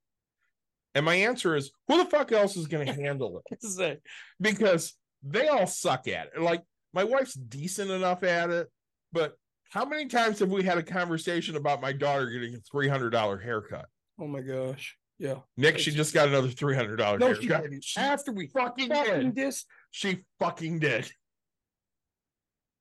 And my answer is, Who the fuck else is going to handle it? Because they all suck at it. Like, my wife's decent enough at it, but how many times have we had a conversation about my daughter getting a $300 haircut? oh my gosh, yeah. Nick, she just got another $300 No, she didn't. After we fucking fucking did. this, She fucking did.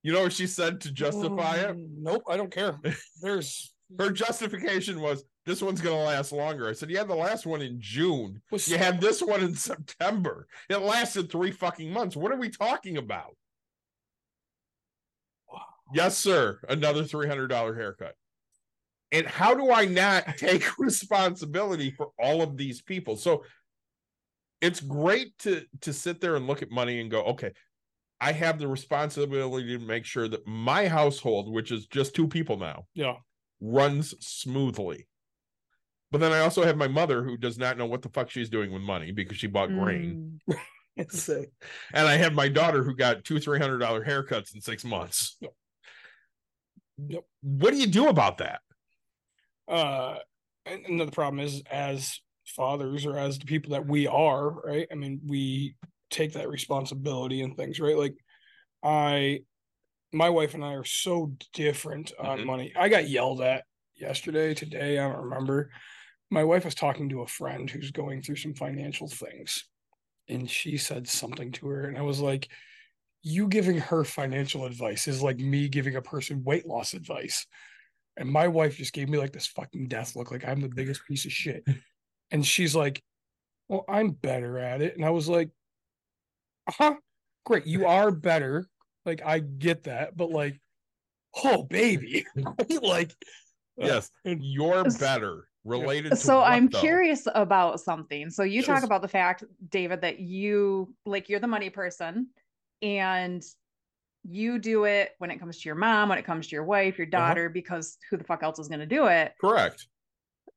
You know what she said to justify it? Mm, Nope, I don't care. There's Her justification was this one's going to last longer. I said, You had the last one in June. was You had this one in September. It lasted three fucking months. What are we talking about? Wow. Yes, sir. Another $300 haircut. And how do I not take responsibility for all of these people? So it's great to to sit there and look at money and go, okay, I have the responsibility to make sure that my household, which is just two people now, yeah. runs smoothly. But then I also have my mother who does not know what the fuck she's doing with money because she bought grain. Mm. It's And I have my daughter who got two, three hundred dollar haircuts in six months. Yep. Yep. What do you do about that? Uh and another problem is as fathers or as the people that we are right? I mean we take that responsibility and things right? Like i my wife and i are so different on Mhm. money. I got yelled at yesterday today i don't remember. My wife was talking to a friend who's going through some financial things and she said something to her and i was like you giving her financial advice is like me giving a person weight loss advice and my wife just gave me like this fucking death look, like I'm the biggest piece of shit. And she's like, Well, I'm better at it. And I was like, Uh huh. Great. You are better. Like, I get that. But like, oh, baby. like, uh, Yes, and- you're better related so what, i'm though? curious about something so you talk about the fact david that you like you're the money person and you do it when it comes to your mom, when it comes to your wife, your Uh-huh. daughter, because who the fuck else is going to do it? Correct.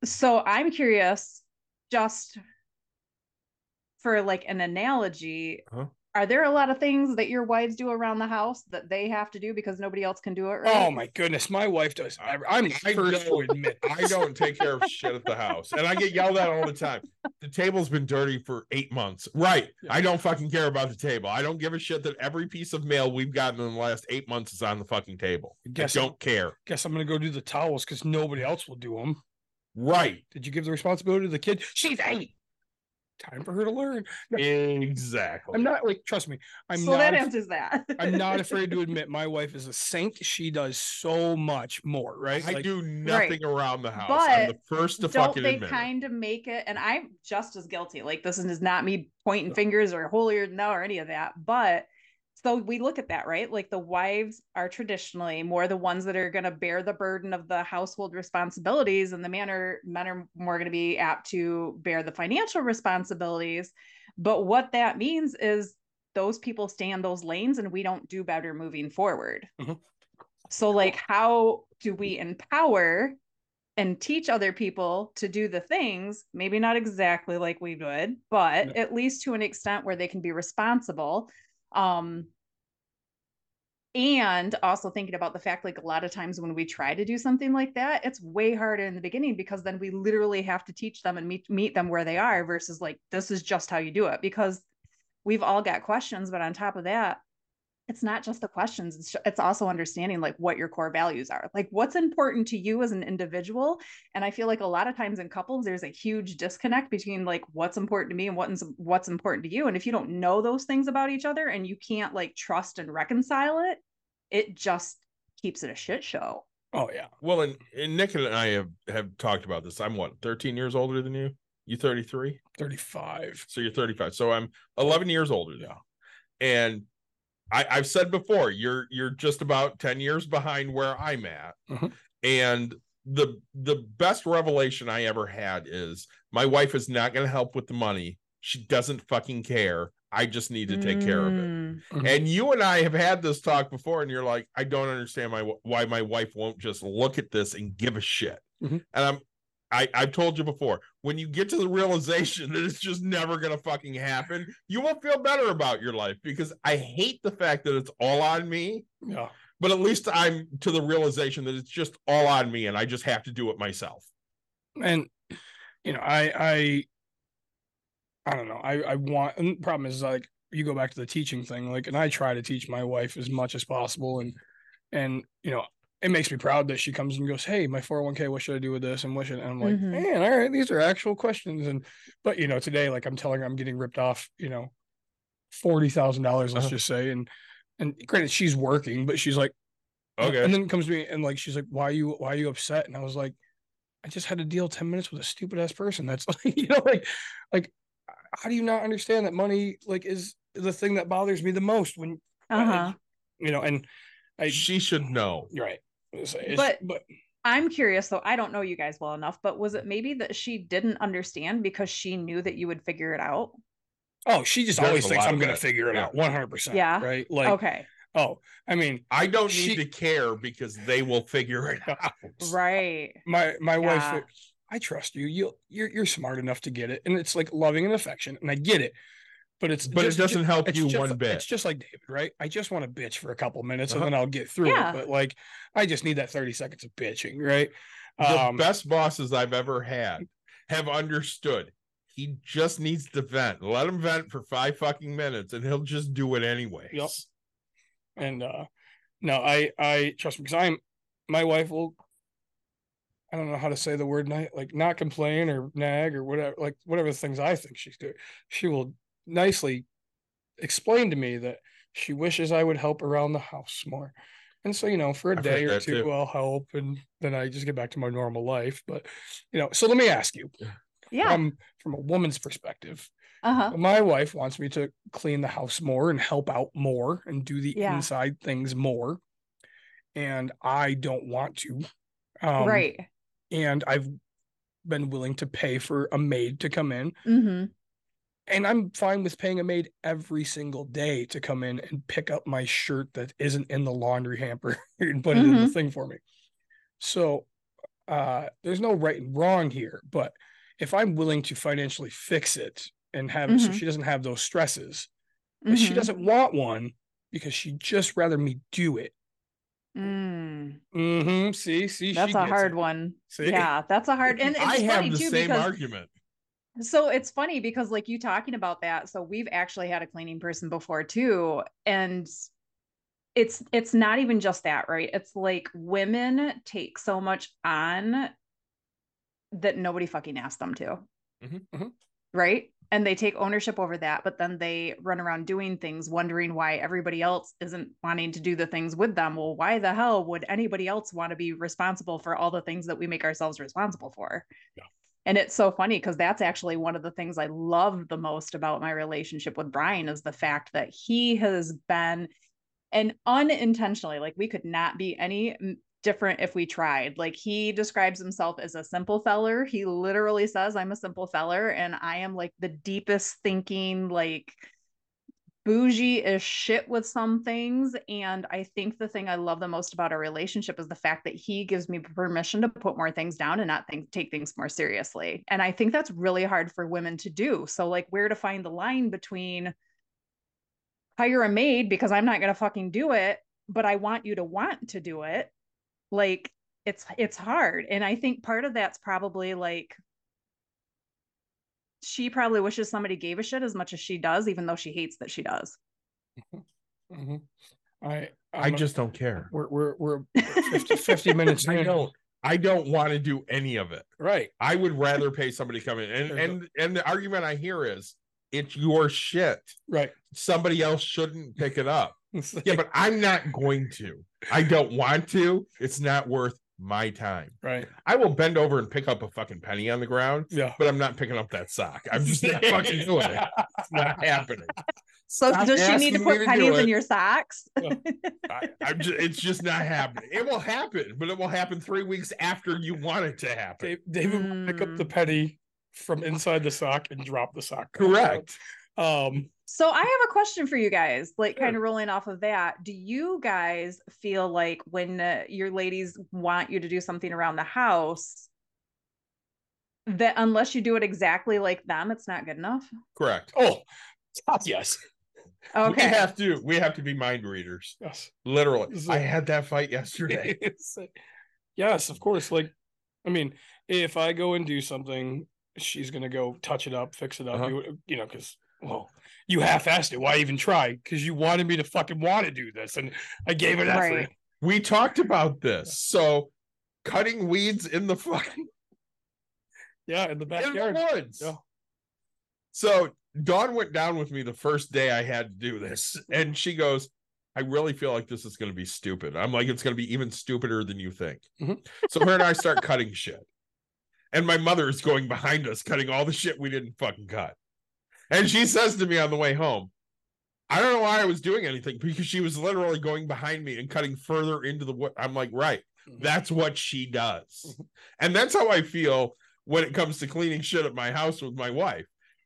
So I'm curious, just for like an analogy, Uh-huh. Are there a lot of things that your wives do around the house that they have to do because nobody else can do it right? Oh my goodness, my wife does. I, I'm I first to don't- admit. I don't take care of shit at the house, and I get yelled at all the time. The table's been dirty for eight months. Right. I don't fucking care about the table. I don't give a shit that every piece of mail we've gotten in the last eight months is on the fucking table. Guess I don't care. Guess I'm gonna go do the towels because nobody else will do them. Right. Did you give the responsibility to the kid? She's eight. Time for her to learn. No, Exactly. I'm not like trust me. I'm so not. that af- answers that. I'm not afraid to admit my wife is a saint. She does so much more. Right? I Like, do nothing around the house. I'm But the first to don't fucking they admit it. kind of make it and i'm just as guilty like this is not me pointing fingers or holier than thou or any of that but so we look at that right like the wives are traditionally more the ones that are going to bear the burden of the household responsibilities and the men are men are more going to be apt to bear the financial responsibilities but what that means is those people stay in those lanes and we don't do better moving forward Mhm. so like how do we empower and teach other people to do the things, maybe not exactly like we would, but No. at least to an extent where they can be responsible. Um, and also thinking about the fact like a lot of times when we try to do something like that, it's way harder in the beginning because then we literally have to teach them and meet meet them where they are versus like this is just how you do it because we've all got questions, but on top of that, it's not just the questions it's, it's also understanding like what your core values are like what's important to you as an individual and i feel like a lot of times in couples there's a huge disconnect between like what's important to me and what's what's important to you and if you don't know those things about each other and you can't like trust and reconcile it it just keeps it a shit show oh yeah. Well, and, and Nick and I have have talked about this. I'm what 13 years older than you. You 33, 35. so you're 35. So I'm 11 years older now. And I, I've said before, you're you're just about 10 years behind where I'm at. Mhm. And the the best revelation I ever had is my wife is not going to help with the money. She doesn't fucking care. I just need to take care of it. Mm. And you and I have had this talk before, and you're like, I don't understand my why my wife won't just look at this and give a shit. Mhm. And I'm, I I've told you before, when you get to the realization that it's just never gonna fucking happen, you will feel better about your life because I hate the fact that it's all on me. Yeah. But at least I'm to the realization that it's just all on me, and I just have to do it myself. and you know i i i don't know i i want and the problem is like you go back to the teaching thing like and i try to teach my wife as much as possible and and you know it makes me proud that she comes and goes hey my 401k what should i do with this and what should and i'm like Mhm. man all right these are actual questions and but you know today like i'm telling her i'm getting ripped off you know $40000 let's Uh-huh. just say and and granted she's working but she's like Okay. and then comes to me and like she's like, Why are you why are you upset? And I was like, I just had to deal 10 minutes with a stupid ass person. That's like, you know, like like how do you not understand that money like is the thing that bothers me the most when uh-huh you know, and I she should know. right. It's- it's- But- but I'm curious though. I don't know you guys well enough, but was it maybe that she didn't understand because she knew that you would figure it out? oh, she just There's always thinks I'm gonna figure it Yeah. out 100 percent Yeah. Right. Like okay. oh, I mean, I don't need to care because they will figure it out. Right. my my Yeah. wife I trust you. You you're you're smart enough to get it. And it's like loving and affection. And I get it. But it's But it doesn't help you just, one bit. It's just like David, right? I just want to bitch for a couple minutes Uh-huh. and then I'll get through Yeah. it. But like I just need that 30 seconds of bitching, right? the Um, best bosses I've ever had have understood. He just needs to vent. Let him vent for five fucking minutes and he'll just do it anyways. Yep. and uh no, I I trust me because I'm my wife will I don't know how to say the word ni- like not complain or nag or whatever like whatever the things I think she's doing. She will nicely explained to me that she wishes I would help around the house more. And so, you know, for a I've day or two, too. I'll help and then I just get back to my normal life. But you know, so let me ask you Yeah. from from a woman's perspective, uh-huh. my wife wants me to clean the house more and help out more and do the Yeah. inside things more. And I don't want to. Um, right. And I've been willing to pay for a maid to come in. Mm-hmm. And I'm fine with paying a maid every single day to come in and pick up my shirt that isn't in the laundry hamper and put it in the Mhm. thing for me. So uh there's no right and wrong here, but if I'm willing to financially fix it and have it so she doesn't have those stresses, but she doesn't want one because she just rather me do it. Mm, Mm-hmm. See, see, that's a hard it. one. See? Yeah, that's a hard and it's I funny have the too same because argument. So it's funny because like you talking about that so we've actually had a cleaning person before too and it's it's not even just that right? It's like women take so much on that nobody fucking asked them to. Mhm. Mhm. right? And they take ownership over that but then they run around doing things wondering why everybody else isn't wanting to do the things with them. Well why the hell would anybody else want to be responsible for all the things that we make ourselves responsible for and it's so funny because that's actually one of the things I love the most about my relationship with Brian is the fact that he has been and unintentionally, like we could not be any different if we tried. Like he describes himself as a simple feller. He literally says, I'm a simple feller, and I am like the deepest thinking, like bougie as shit with some things. And I think the thing I love the most about our relationship is the fact that he gives me permission to put more things down and not think, take things more seriously. And I think that's really hard for women to do. So, like, where to find the line between hire a maid because I'm not going to fucking do it, but I want you to want to do it. Like, it's it's hard and i think part of that's probably like she probably wishes somebody gave a shit as much as she does even though she hates that she does hmm I I I'm a- just don't care. we're we're we're 50, 50 minutes I don't. I don't want to do any of it. Right. I would rather pay somebody to come in. And There's a- and and the argument I hear is it's your shit. Right. Somebody else shouldn't pick it up. Like- Yeah, but I'm not going to. I don't want to. It's not worth my time. right. I will bend over and pick up a fucking penny on the ground, Yeah. but I'm not picking up that sock. I'm just not fucking doing it. It's not happening. so Stop does she need to asking me put to pennies in your socks I, I'm just, it's just not happening. It will happen, but it will happen three weeks after you want it to happen. Dave, David will pick up the Mm. penny from inside the sock and drop the sock. Correct. Um, So I have a question for you guys, like Sure. kind of rolling off of that. Do you guys feel like when uh, your ladies want you to do something around the house, that unless you do it exactly like them, it's not good enough? Correct. oh, yes. Okay. We have to. We have to be mind readers. Yes. Literally. So- I had that fight yesterday. Like- yes, of course. Like, I mean, if I go and do something, she's gonna go touch it up, fix it up, Uh-huh. do you know, because well, you half-assed it. Why even try? Because you wanted me to fucking want to do this, and I gave it effort. Right. we talked about this. So cutting weeds in the fucking Yeah, in the backyard, in the woods. Yeah. So Dawn went down with me the first day I had to do this, and she goes, I really feel like this is going to be stupid. I'm like, it's going to be even stupider than you think. Mhm. So her and I start cutting shit. And my mother is going behind us, cutting all the shit we didn't fucking cut. And she says to me on the way home, I don't know why I was doing anything because she was literally going behind me and cutting further into the wood. I'm like, right, Mhm. that's what she does. And that's how I feel when it comes to cleaning shit at my house with my wife.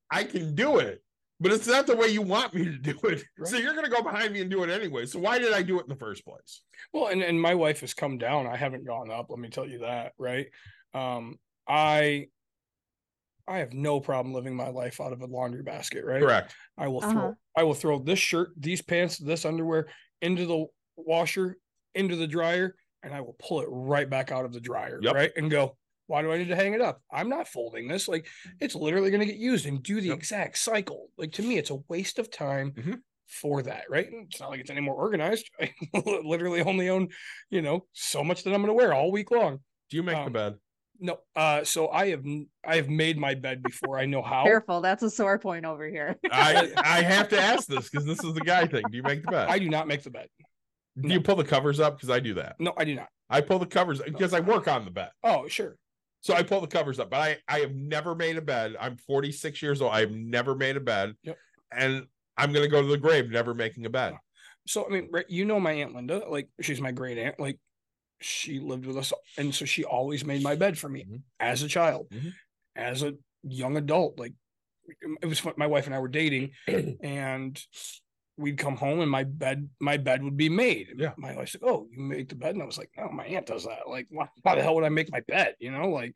I can do it, but it's not the way you want me to do it. So you're going to go behind me and do it anyway. So why did I do it in the first place? Well, and, and my wife has come down. I haven't gone up. Let me tell you that, right? Um, I I have no problem living my life out of a laundry basket, right? Correct. I will Uh-huh. throw I will throw this shirt, these pants, this underwear into the washer, into the dryer, and I will pull it right back out of the dryer, Yep. right? And go, why do I need to hang it up? I'm not folding this. Like it's literally going to get used and do the Yep. exact cycle. Like to me, it's a waste of time Mhm. for that, right? And It's not like it's any more organized. I literally only own, you know, so much that I'm going to wear all week long. Do you make the Um, bed? No, uh, so I have I have made my bed before. I know how. Careful, that's a sore point over here. I I have to ask this because this is the guy thing. Do you make the bed? I do not make the bed. do you pull the covers up? Because I do that. No, I do not. I pull the covers because I work on the bed. Oh, sure. So I pull the covers up, but I I have never made a bed. I'm 46 years old. I have never made a bed. Yep. And I'm gonna go to the grave never making a bed. So I mean, you know my aunt Linda, like she's my great aunt, like she lived with us, and so she always made my bed for me Mhm. as a child, Mhm. as a young adult. Like it was my wife and I were dating, and we'd come home and my bed my bed would be made. Yeah. my wife's like, "Oh, you make the bed," and I was like, "No, my aunt does that. Like, why, why the hell would I make my bed? You know, like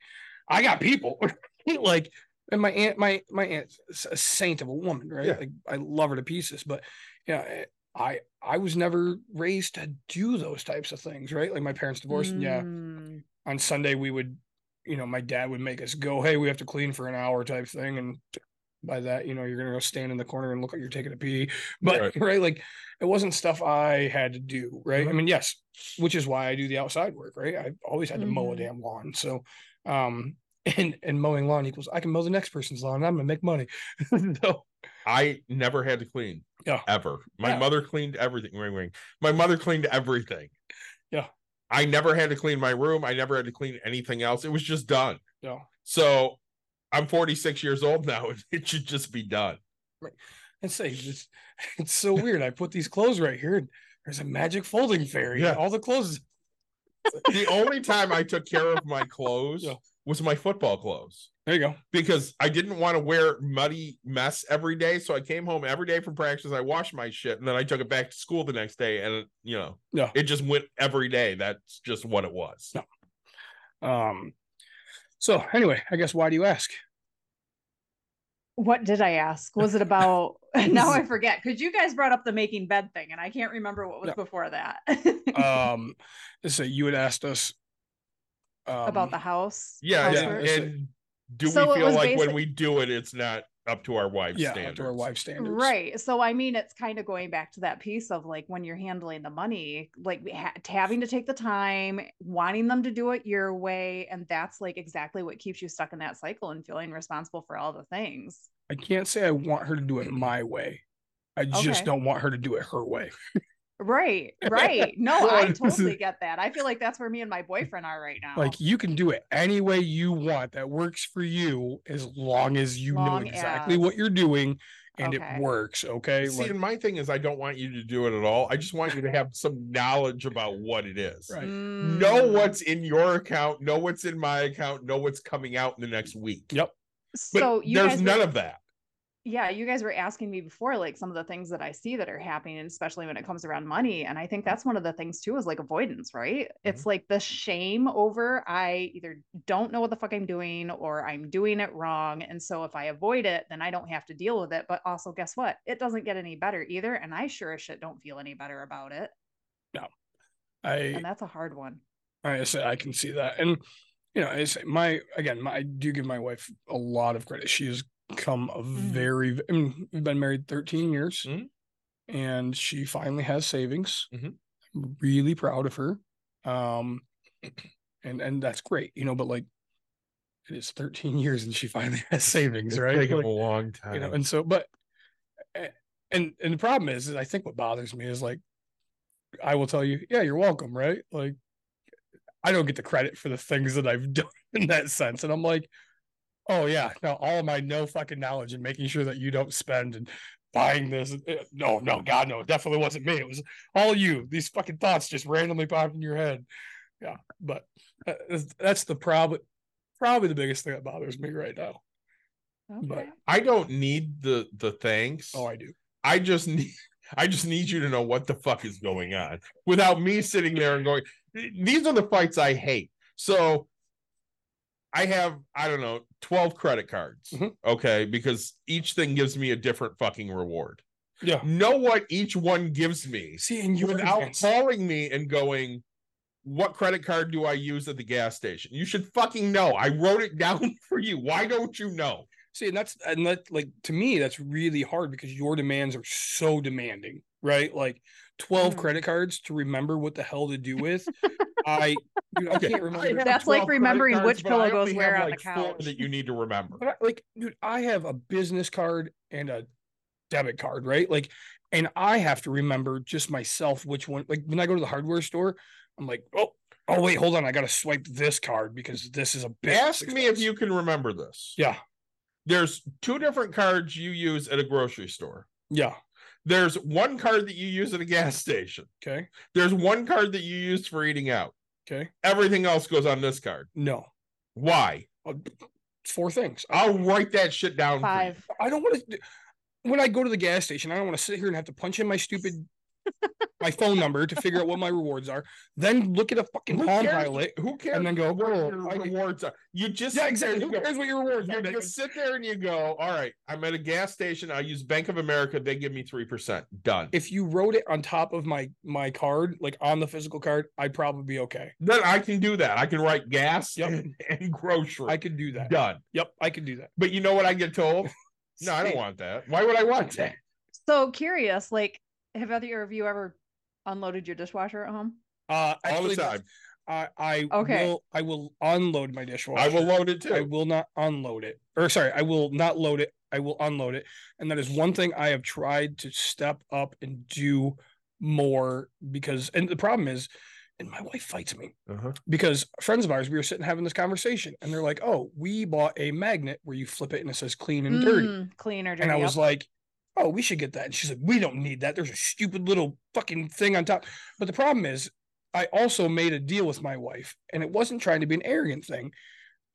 I got people, like." And my aunt, my my aunt's a saint of a woman, right? Yeah. Like I love her to pieces, but yeah, I I was never raised to do those types of things, right? Like my parents divorced, and yeah, Mm. on Sunday we would, you know, my dad would make us go, hey, we have to clean for an hour type thing. And by that, you know, you're gonna go stand in the corner and look like you're taking a pee. But Right. right, like it wasn't stuff I had to do, right? I Mhm. mean, yes, which is why I do the outside work, right? I've always had to mow a Mhm. damn lawn. So um and and mowing lawn equals I can mow the next person's lawn and I'm gonna make money. so I never had to clean. Yeah. Ever. My Yeah. mother cleaned everything. Ring ring. My mother cleaned everything. Yeah. I never had to clean my room. I never had to clean anything else. It was just done. yeah. So I'm 46 years old now. It should just be done. And say it's it's so weird. I put these clothes right here and there's a magic folding fairy. Yeah. Yeah. All the clothes. The only time I took care of my clothes Yeah. Was my football clothes. There you go. because I didn't want to wear muddy mess every day. So I came home every day from practice. I washed my shit and then I took it back to school the next day. And you know, Yeah. it just went every day. That's just what it was. Yeah. Um so anyway, I guess why do you ask? What did I ask? Was it about now I forget because you guys brought up the making bed thing and I can't remember what was Yeah. before that. um so you had asked us um, about the house. Yeah. Yeah. And, and do So we feel was like when we do it, it's not up to our wife's yeah, standards? to our wife standards. Right. So I mean, it's kind of going back to that piece of like when you're handling the money, like ha- having to take the time, wanting them to do it your way, and that's like exactly what keeps you stuck in that cycle and feeling responsible for all the things. I can't say I want her to do it my way. I just Okay. don't want her to do it her way. Right. Right. No, I Well, totally get that. I feel like that's where me and my boyfriend are right now. Like you can do it any way you want that works for you as long as you know exactly as- what you're doing and Okay. it works. Okay. See, Like, and my thing is, I don't want you to do it at all. I just want you to have some knowledge about what it is. Right. Know Mm. what's in your account, know what's in my account, know what's coming out in the next week. Yep. But so you there's none were- of that. Yeah you guys were asking me before like some of the things that i see that are happening especially when it comes around money and i think that's one of the things too is like avoidance right? Mm-hmm. It's like the shame over i either don't know what the fuck i'm doing or i'm doing it wrong and so if i avoid it then i don't have to deal with it but also guess what? It doesn't get any better either and i sure as shit don't feel any better about it. No, I and that's a hard one. I say I can see that. And you know, it's my again, my, I do give my wife a lot of credit. She has come a Mhm. very I mean, we've been married 13 years Mhm. and she finally has savings. Mhm. I'm really proud of her. Um and and that's great, you know, but like it is 13 years and she finally has savings, right? taken Like, a long time. you know, and so but and and the problem is, is I think what bothers me is like I will tell you, yeah, you're welcome, right? Like I don't get the credit for the things that I've done in that sense. And I'm like, oh yeah, no, all of my no fucking knowledge and making sure that you don't spend and buying this. eh, No, no, God, no, it definitely wasn't me. It was all you. These fucking thoughts just randomly popped in your head. Yeah, but uh, that's- the problem. Probably the biggest thing that bothers me right now. But- okay I don't need the the thanks. Oh, I do. I just need I just need you to know what the fuck is going on without me sitting there and going, these are the fights I hate. So I have, I don't know, 12 credit cards. Mhm. Okay. Because each thing gives me a different fucking reward. Yeah. Know what each one gives me See, and you without defense- calling me and going, what credit card do I use at the gas station? You should fucking know. I wrote it down for you. Why don't you know? See, and that's and that like to me, that's really hard because your demands are so demanding, right? Like 12 Mhm. credit cards to remember what the hell to do with. I, dude, I Okay, can't remember. have That's like remembering cards, which pillow goes where have on the like four couch. that you need to remember. But I- like, dude, I have a business card and a debit card, right? Like, and I have to remember just myself which one. Like when I go to the hardware store, I'm like, oh, oh wait, hold on, I got to swipe this card because this is a business Ask me if you can remember this. Yeah, There's two different cards you use at a grocery store. yeah, There's one card that you use at a gas station. okay, There's one card that you use for eating out. Okay. Everything else goes on this card. No, Why? Uh, four things. I'll write that shit down. for you. Five. I don't want to. When I go to the gas station, I don't want to sit here and have to punch in my stupid my phone number to figure out what my rewards are. Then look at a fucking Who Palm cares- Pilot. Who cares? and then go, what "Oh, your I- rewards are. You just Yeah, sit exactly. there Who and cares what your rewards You are? just sit there and you go, all right, I'm at a gas station. I use Bank of America. They give me 3%. Done. If you wrote it on top of my my card, like on the physical card, I'd probably be okay. then I can do that. I can write gas Yep. and, and grocery. I can do that. Done. Yep, I can do that. But you know what I get told? No, I don't want that. Why would I want that? So curious, like, have either of you ever unloaded your dishwasher at home? Uh, All the time. I I Okay. will I will unload my dishwasher. I will load it too. I will not unload it. Or sorry, I will not load it. I will unload it. And that is one thing I have tried to step up and do more because and the problem is and my wife fights me Uh-huh. because friends of ours we were sitting having this conversation and they're like, "Oh, we bought a magnet where you flip it and it says clean and dirty." Mm, clean or dirty. And I yep. was like, "Oh, we should get that." And she's like, "We don't need that. There's a stupid little fucking thing on top." But the problem is, I also made a deal with my wife, and it wasn't trying to be an arrogant thing.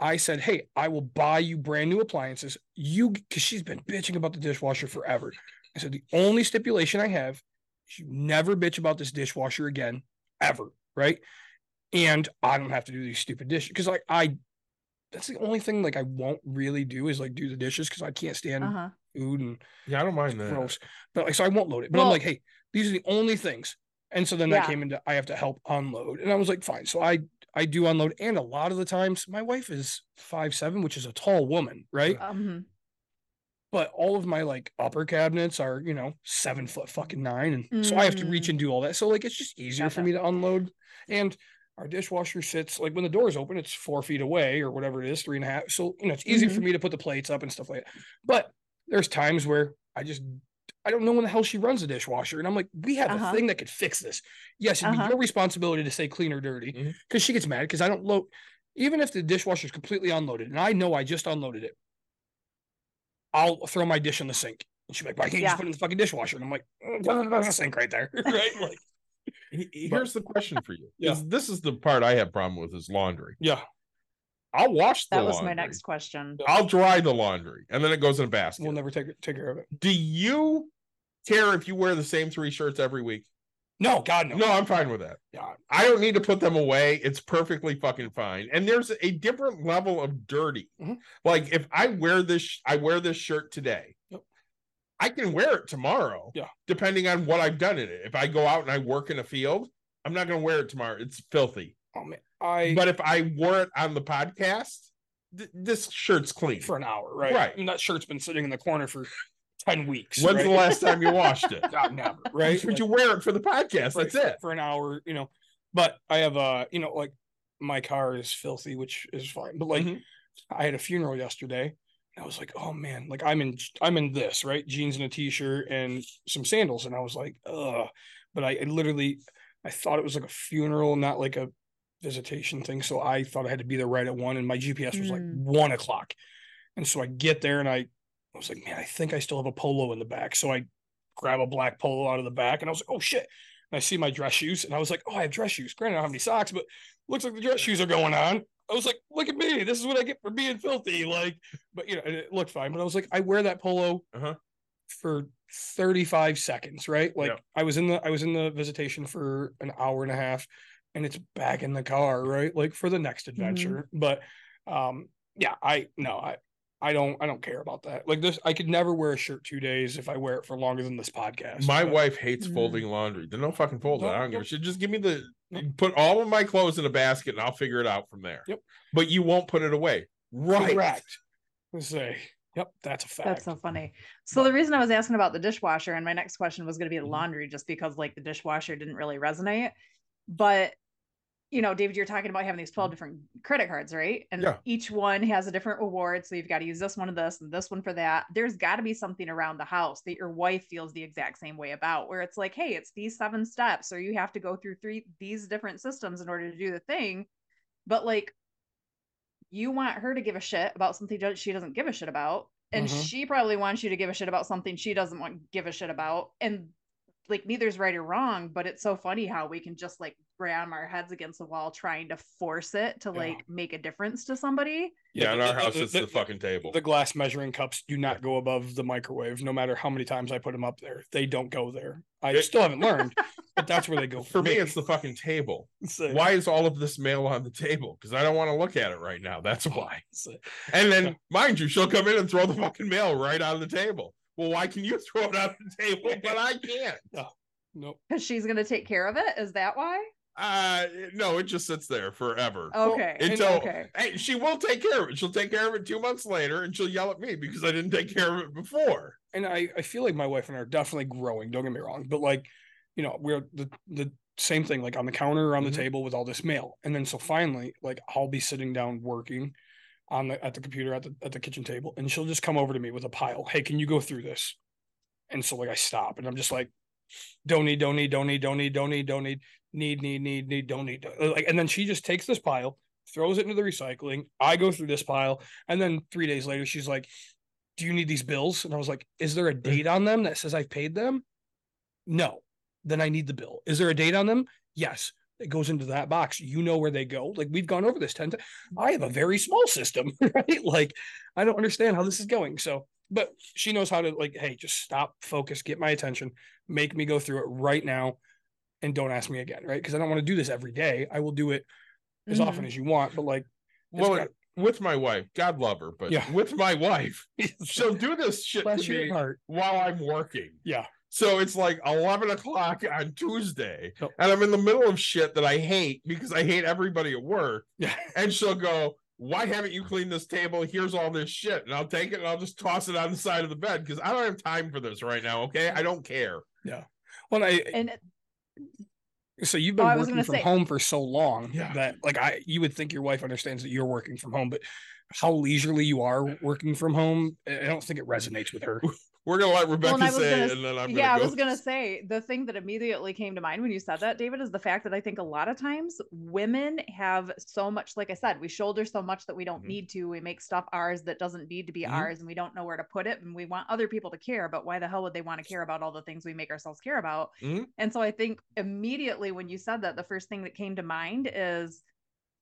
I said, "Hey, I will buy you brand new appliances. You, because she's been bitching about the dishwasher forever." I said, "The only stipulation I have is you never bitch about this dishwasher again, ever, right? And I don't have to do these stupid dishes because, like, I." That's the only thing like I won't really do is like do the dishes because I can't stand uh-huh. Food and Yeah, I don't mind that. gross. But like, so I won't load it. But I'm like, hey, these are the only things. And so then that came into I have to help unload, and I was like, fine. So I I do unload, and a lot of the times my wife is five seven, which is a tall woman, right? Um, But all of my like upper cabinets are you know seven foot fucking nine, and so I have to reach Mm. and do all that. So like, it's just easier for me to unload, and. Our dishwasher sits like when the door is open, it's four feet away or whatever it is, three and a half. So you know it's easy for Mm-hmm. me to put the plates up and stuff like that. But there's times where I just I don't know when the hell she runs the dishwasher. And I'm like, we have Uh-huh. a thing that could fix this. Yes, it'd Uh-huh. be your responsibility to say clean or dirty. Because she gets mad because I don't load even if the dishwasher is completely unloaded and I know I just unloaded it, I'll throw my dish in the sink. And she's like, why can't you just put it in the fucking dishwasher? And I'm like, "Mm, there's a sink right there. right? Like, He- he- But- Here's the question for you. Yeah. Is this is the part I have problem with is laundry. yeah. I'll wash the that was laundry. my next question. I'll dry the laundry and then it goes in a basket. We'll never take take care of it. Do you care if you wear the same three shirts every week? No, God, no. No, I'm fine with that. Yeah. I don't need to put them away. It's perfectly fucking fine. And there's a different level of dirty. Mhm. Like if I wear this, I wear this shirt today. Yep. I can wear it tomorrow. Yeah. Depending on what I've done in it. If I go out and I work in a field, I'm not going to wear it tomorrow. It's filthy. Oh man. I But if I wore it on the podcast, th- this shirt's clean. for an hour, right? Right. And that shirt's been sitting in the corner for 10 weeks. When's right? the last time you washed it? God, never, right? But Like- you wear it for the podcast. right, That's it. for an hour, you know. But I have uh, you know, like my car is filthy, which is fine. But like Mhm. I had a funeral yesterday. And I was like, oh man, like I'm in I'm in this, right? Jeans and a t-shirt and some sandals. And I was like, ugh. But I, I literally I thought it was like a funeral, not like a visitation thing. So I thought I had to be there right at one, and my GPS was like Mm. one o'clock. And so I get there and I, I was like, man, I think I still have a polo in the back. So I grab a black polo out of the back and I was like, oh shit. And I see my dress shoes and I was like, oh, I have dress shoes. Granted, I don't have any socks, but looks like the dress shoes are going on. I was like, look at me. This is what I get for being filthy. Like, but you know, and it looked fine. But I was like, I wear that polo Uh-huh. for 35 seconds, right? Like Yeah. I was in the I was in the visitation for an hour and a half and it's back in the car, right? Like for the next adventure. But um yeah, I no, I I don't I don't care about that. Like this I could never wear a shirt two days if I wear it for longer than this podcast. My but- wife hates Mm. folding laundry. Then don't fucking fold it. No, I don't give a shit. Just give me the No. put all of my clothes in a basket and I'll figure it out from there. Yep. But you won't put it away. Right. Correct. Let's say, yep, that's a fact. That's so funny. So the reason I was asking about the dishwasher and my next question was going to be the Mhm. laundry, just because like the dishwasher didn't really resonate. But you know, David, you're talking about having these 12 different credit cards, right? And Yeah. each one has a different reward. So you've got to use this one of this and this one for that. There's got to be something around the house that your wife feels the exact same way about, where it's like, hey, it's these seven steps, or you have to go through three these different systems in order to do the thing. But like you want her to give a shit about something she doesn't give a shit about and Mhm. she probably wants you to give a shit about something she doesn't want give a shit about and like neither's right or wrong, but it's so funny how we can just like ram our heads against the wall trying to force it to Yeah. like make a difference to somebody. Yeah, in our house, it's the- the fucking table. The glass measuring cups do not go above the microwave, no matter how many times I put them up there. They don't go there. I It- still haven't learned, but that's where they go For me, it's the fucking table. So- Why is all of this mail on the table? Because I don't want to look at it right now. That's why. so- And then, mind you, she'll come in and throw the fucking mail right on the table. Well, why can you throw it on the table, but I can't? Nope. Because she's gonna take care of it. Is that why? Uh, no, it just sits there forever. Okay. Until okay. hey, she will take care of it. She'll take care of it two months later, and she'll yell at me because I didn't take care of it before. and I, I feel like my wife and I are definitely growing. Don't get me wrong, but like, you know, we're the the same thing, like on the counter or on Mhm. the table with all this mail, and then so finally, like, I'll be sitting down working on the at the computer at the at the kitchen table, and she'll just come over to me with a pile. Hey, can you go through this? And so like I stop, and I'm just like, don't need, don't need, don't need, don't need, don't need, don't need, need, need, need, need, don't need, like, and then she just takes this pile, throws it into the recycling. I go through this pile, and then three days later, she's like, do you need these bills? And I was like, is there a mm-hmm. date on them that says I've paid them? No. Then I need the bill. Is there a date on them? Yes. It goes into that box. You know where they go. Like we've gone over this 10 times. I have a very small system, right? Like I don't understand how this is going. So, but she knows how to like, hey, just stop, focus, get my attention, make me go through it right now and don't ask me again, right? Because I don't want to do this every day. I will do it as Mhm. often as you want, but like it's Well, got- with my wife, God love her, but Yeah. with my wife, she'll do this shit bless to your me heart. while I'm working. Yeah. So it's like 11 o'clock on Tuesday, Yep. and I'm in the middle of shit that I hate because I hate everybody at work. Yeah. And she'll go, Why haven't you cleaned this table? Here's all this shit. And I'll take it and I'll just toss it on the side of the bed because I don't have time for this right now. Okay. I don't care. Yeah. Well, I, And So you've Oh, been I was working from say- home for so long Yeah. that like I you would think your wife understands that you're working from home, but how leisurely you are working from home, I I don't think it resonates with her. We're going to let Rebecca was say gonna it and then I'm yeah, I was gonna say the thing that immediately came to mind when you said that, David, is the fact that I think a lot of times women have so much, like I said, we shoulder so much that we don't Mhm. need to. We make stuff ours that doesn't need to be Mhm. ours, and we don't know where to put it. And we want other people to care, but why the hell would they want to care about all the things we make ourselves care about? Mhm. And so I think immediately when you said that, the first thing that came to mind is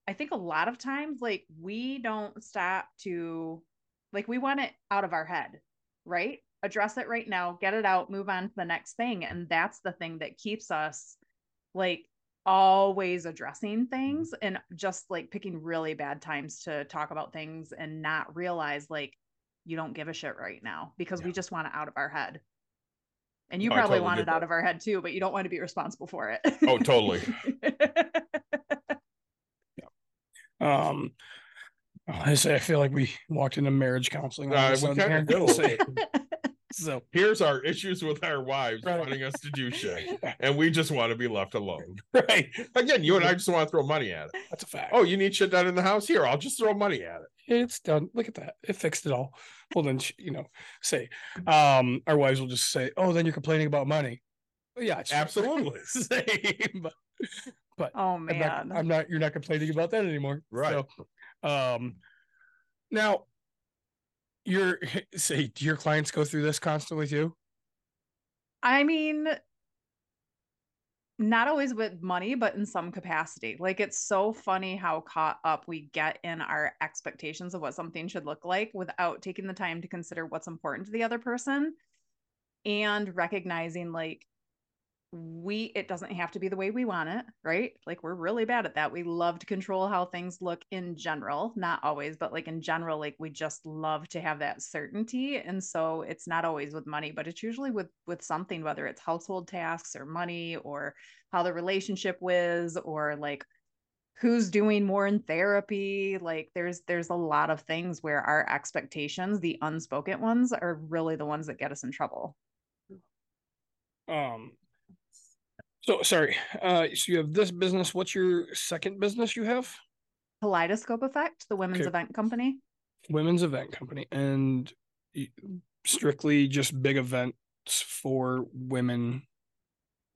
I think a lot of times, like, we don't stop to, like, we want it out of our head, right? Address it right now, get it out, move on to the next thing. And that's the thing that keeps us, like, always addressing things and just like picking really bad times to talk about things and not realize, like, you don't give a shit right now because we just want it out of our head. And you No, probably totally want it out that. of our head too, but you don't want to be responsible for it. Oh, totally. Um I say I feel like we walked into marriage counseling. Uh, we kinda here. do. Say- so Here's our issues with our wives Right. wanting us to do shit. And we just want to be left alone. right. Again, you and I just want to throw money at it. That's a fact. Oh, you need shit done in the house? Here, I'll just throw money at it. it's done. Look at that. It fixed it all. Well then sh- you know, say um our wives will just say, Oh, then you're complaining about money. Well, yeah, it's Absolutely. Same. But oh I'm man. not, I'm not you're not complaining about that anymore. Right. So, um now your say do your clients go through this constantly too? I mean, not always with money, but in some capacity. Like it's so funny how caught up we get in our expectations of what something should look like without taking the time to consider what's important to the other person and recognizing like we it doesn't have to be the way we want it, right? Like we're really bad at that. We love to control how things look in general, not always, but like in general like we just love to have that certainty and so it's not always with money, but it's usually with with something whether it's household tasks or money or how the relationship was or like who's doing more in therapy like there's there's a lot of things where our expectations the unspoken ones are really the ones that get us in trouble Um so sorry. Uh so you have this business. What's your second business you have? kaleidoscope effect the women's Okay. event company Women's event company and strictly just big events for women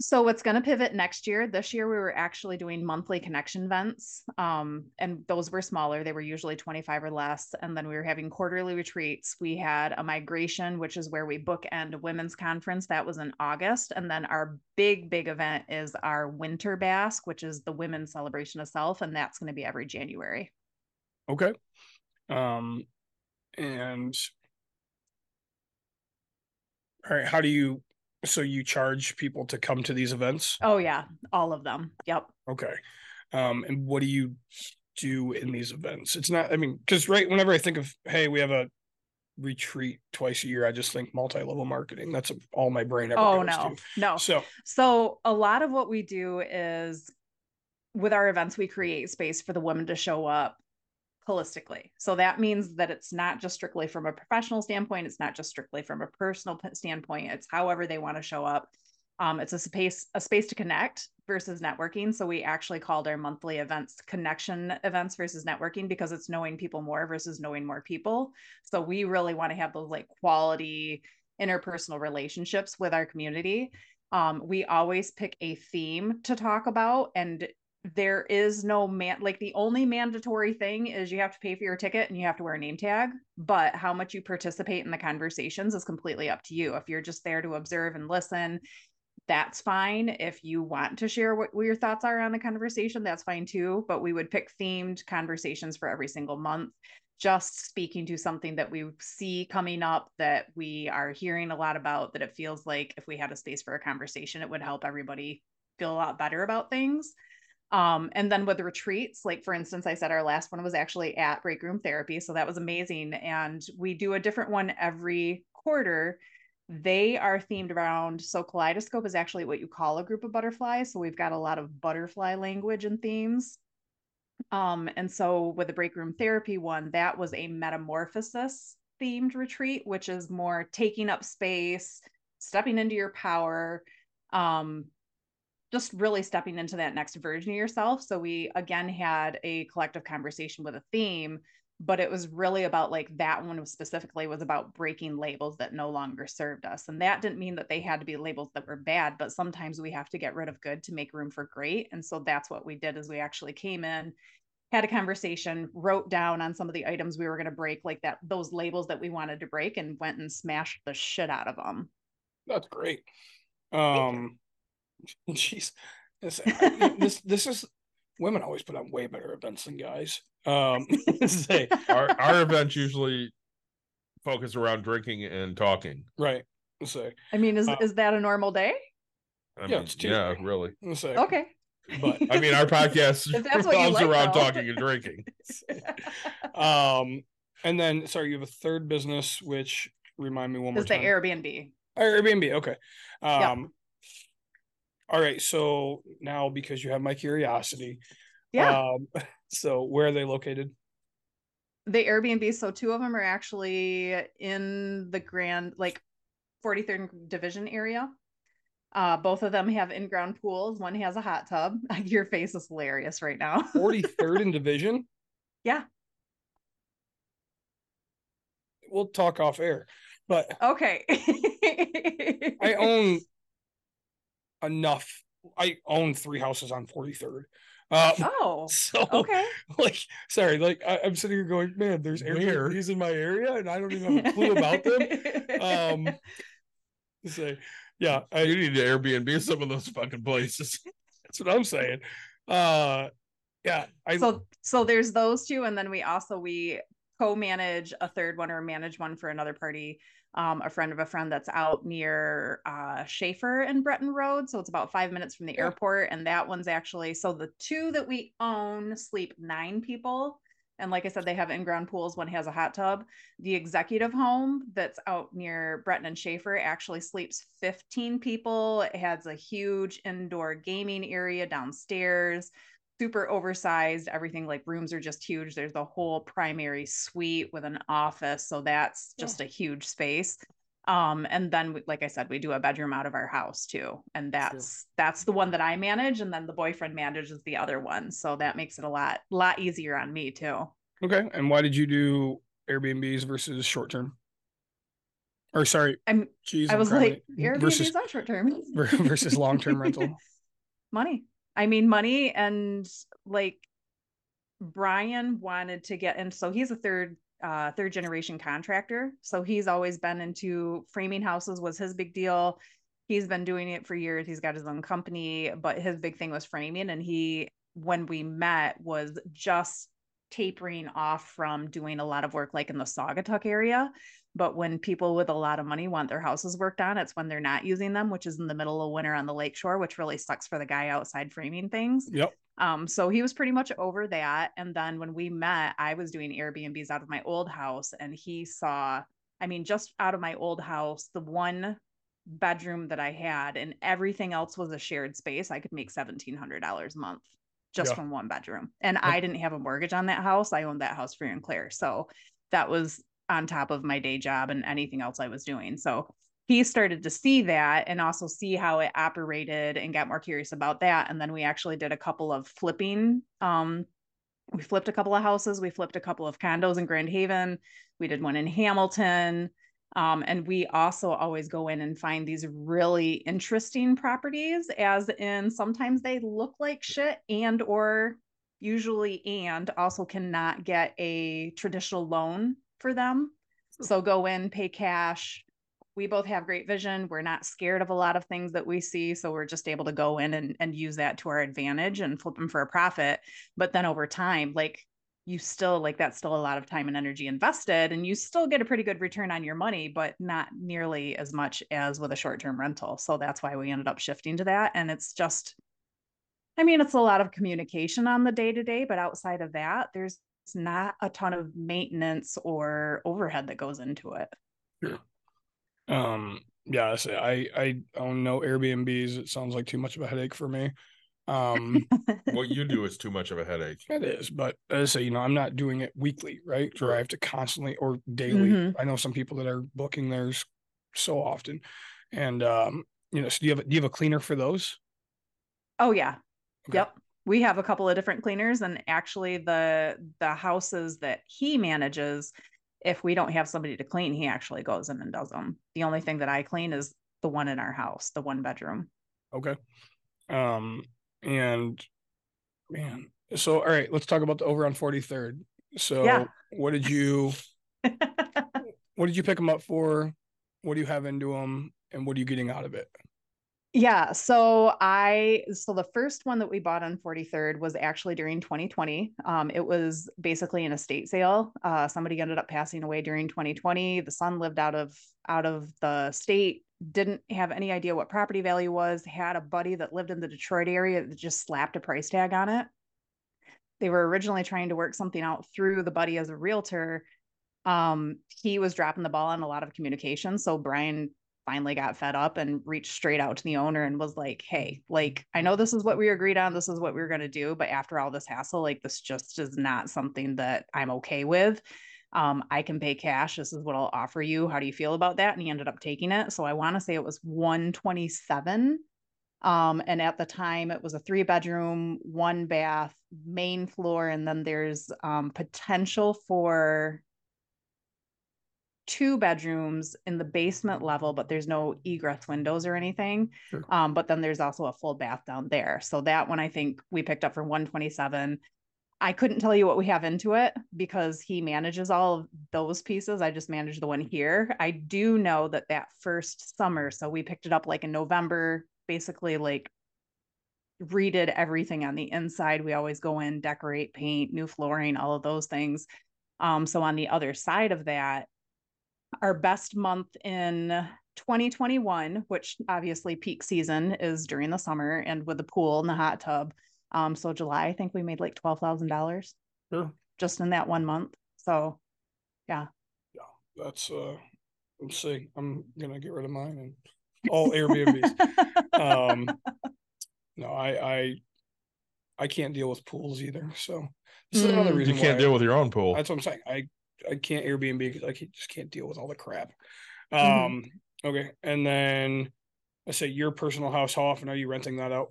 So it's going to pivot next year. This year we were actually doing monthly connection events. Um, and those were smaller. They were usually 25 or less. And then we were having quarterly retreats. We had a migration, which is where we bookend a women's conference. That was in August. And then our big, big event is our winter basque, which is the women's celebration of self. And that's going to be every January. Okay. Um, and all right, how do you so you charge people to come to these events? Oh yeah, all of them. Yep. Okay. Um, and what do you do in these events? It's not, I mean, because right whenever I think of hey, we have a retreat twice a year, I just think multi-level marketing. That's all my brain ever oh goes no, to. no. So So a lot of what we do is with our events, we create space for the women to show up holistically. So that means that it's not just strictly from a professional standpoint, it's not just strictly from a personal standpoint, it's however they want to show up. Um, it's a space a space to connect versus networking. So we actually called our monthly events connection events versus networking because it's knowing people more versus knowing more people. So we really want to have those like quality interpersonal relationships with our community. Um, we always pick a theme to talk about and there is no man like the only mandatory thing is you have to pay for your ticket and you have to wear a name tag but how much you participate in the conversations is completely up to you. If you're just there to observe and listen that's fine. If you want to share what, what your thoughts are on the conversation that's fine too but we would pick themed conversations for every single month. Just speaking to something that we see coming up that we are hearing a lot about that it feels like if we had a space for a conversation it would help everybody feel a lot better about things um, and then with the retreats, like for instance, I said our last one was actually at break room therapy. So that was amazing. And we do a different one every quarter. They are themed around so kaleidoscope is actually what you call a group of butterflies. So we've got a lot of butterfly language and themes. Um, and so with the break room therapy one, that was a metamorphosis themed retreat, which is more taking up space, stepping into your power, um, just really stepping into that next version of yourself. So we again had a collective conversation with a theme, but it was really about like that one specifically was about breaking labels that no longer served us. And that didn't mean that they had to be labels that were bad, but sometimes we have to get rid of good to make room for great. And so that's what we did is we actually came in had a conversation, wrote down on some of the items we were going to break, like that, those labels that we wanted to break, and went and smashed the shit out of them. That's great. Um, Jeez, this, this this is women always put on way better events than guys. Um, say our our events usually focus around drinking and talking. right. Say I mean, is Uh, is that a normal day? Yeah, I mean, it's yeah, really. say Okay. but I mean, our podcast If that's what you revolves like, around though. talking and drinking. um, and then sorry, you have a third business which remind me one more is the time. Airbnb. Oh, Airbnb. Okay. Um, Yep. All right. So now because you have my curiosity, Yeah. Um, so where are they located? the Airbnb. So two of them are actually in the grand, like 43rd division area. Uh, both of them have in-ground pools. One has a hot tub. Your face is hilarious right now. Forty third in division. Yeah. We'll talk off air, but Okay. I own enough. I own three houses on forty third. Uh, Oh, so okay. like, sorry, like I, I'm sitting here going, man, there's Where? Airbnbs in my area, and I don't even have a clue about them. Um, Say, yeah, I, You need to Airbnb some of those fucking places. That's what I'm saying. Uh yeah, I so so there's those two and then we also we co-manage a third one or manage one for another party um, a friend of a friend that's out near uh, Schaefer and Breton Road. So it's about five minutes from the Yeah. airport. And that one's actually so the two that we own sleep nine people. And like I said, they have in ground pools. One has a hot tub. The executive home that's out near Breton and Schaefer actually sleeps 15 people. It has a huge indoor gaming area downstairs super oversized everything like rooms are just huge there's the whole primary suite with an office so that's just a huge space um and then we, like i said we do a bedroom out of our house too and that's that's the one that i manage and then the boyfriend manages the other one so that makes it a lot lot easier on me too okay. And why did you do Airbnbs versus short term? Or sorry, I'm geez, I I'm was like, it. Airbnb versus is not short term. versus long-term rental. money. I mean, money and like Brian wanted to get in. So he's a third, uh, third generation contractor. So he's always been into framing houses was his big deal. He's been doing it for years. He's got his own company, but his big thing was framing. And he, when we met, was just tapering off from doing a lot of work like in the Saugatuck area. But when people with a lot of money want their houses worked on, it's when they're not using them, which is in the middle of winter on the lakeshore, which really sucks for the guy outside framing things. Yep. Um, so he was pretty much over that. And then when we met, I was doing Airbnbs out of my old house, and he saw, I mean, just out of my old house, the one bedroom that I had, and everything else was a shared space. I could make seventeen hundred dollars a month just Yeah. from one bedroom. And I didn't have a mortgage on that house. I owned that house free and clear. So that was on top of my day job and anything else I was doing. So he started to see that and also see how it operated and got more curious about that. And then we actually did a couple of flipping. Um, we flipped a couple of houses. We flipped a couple of condos in Grand Haven. We did one in Hamilton. Um, and we also always go in and find these really interesting properties, as in sometimes they look like shit and or usually and also cannot get a traditional loan for them. Hmm. So go in, pay cash. We both have great vision. We're not scared of a lot of things that we see. So we're just able to go in and, and use that to our advantage and flip them for a profit. But then over time, like you still like that's still a lot of time and energy invested and you still get a pretty good return on your money but not nearly as much as with a short-term rental so that's why we ended up shifting to that and it's just i mean it's a lot of communication on the day to day but outside of that there's not a ton of maintenance or overhead that goes into it Um, yeah, I say I I own no Airbnbs. It sounds like too much of a headache for me. Um, what you do is too much of a headache. it is, but as I say, you know, I'm not doing it weekly, right? Where I have to constantly or daily. Mhm. I know some people that are booking theirs so often, and um, you know, so do you have do you have a cleaner for those? Oh yeah. Okay. Yep. We have a couple of different cleaners and actually the the houses that he manages if we don't have somebody to clean, he actually goes in and does them. The only thing that I clean is the one in our house, the one bedroom. Okay. Um, and man, so all right, let's talk about the over on 43rd. So Yeah. what did you what did you pick them up for? What do you have into them and what are you getting out of it? Yeah, so I so the first one that we bought on 43rd was actually during 2020. Um, it was basically an estate sale. Uh, somebody ended up passing away during 2020. The son lived out of out of the state, didn't have any idea what property value was, had a buddy that lived in the Detroit area that just slapped a price tag on it. They were originally trying to work something out through the buddy as a realtor. Um, he was dropping the ball on a lot of communication. So Brian finally got fed up and reached straight out to the owner and was like, Hey, like, I know this is what we agreed on. This is what we are going to do. But after all this hassle, like, this just is not something that I'm okay with. Um, I can pay cash. This is what I'll offer you. How do you feel about that? And he ended up taking it. So I want to say it was 127. Um, and at the time it was a three bedroom, one bath, main floor, and then there's um potential for two bedrooms in the basement level, but there's no egress windows or anything. Sure. Um, but then there's also a full bath down there. So that one I think we picked up for 127. I couldn't tell you what we have into it because he manages all of those pieces. I just manage the one here. I do know that that first summer, so we picked it up like in November, basically like redid everything on the inside. We always go in, decorate, paint, new flooring, all of those things. Um, so on the other side of that, our best month in 2021, which obviously peak season is during the summer and with the pool and the hot tub. Um, so July, I think we made like twelve thousand dollars Sure. just in that one month. So yeah, yeah, That's uh let's see. I'm gonna get rid of mine and all Airbnbs. um no, I I I can't deal with pools either. So this is another Mm. reason You can't why- deal with your own pool. That's what I'm saying. I I can't Airbnb because I can, just can't deal with all the crap. Mhm. Um. Okay, and then I say your personal house. How often are you renting that out?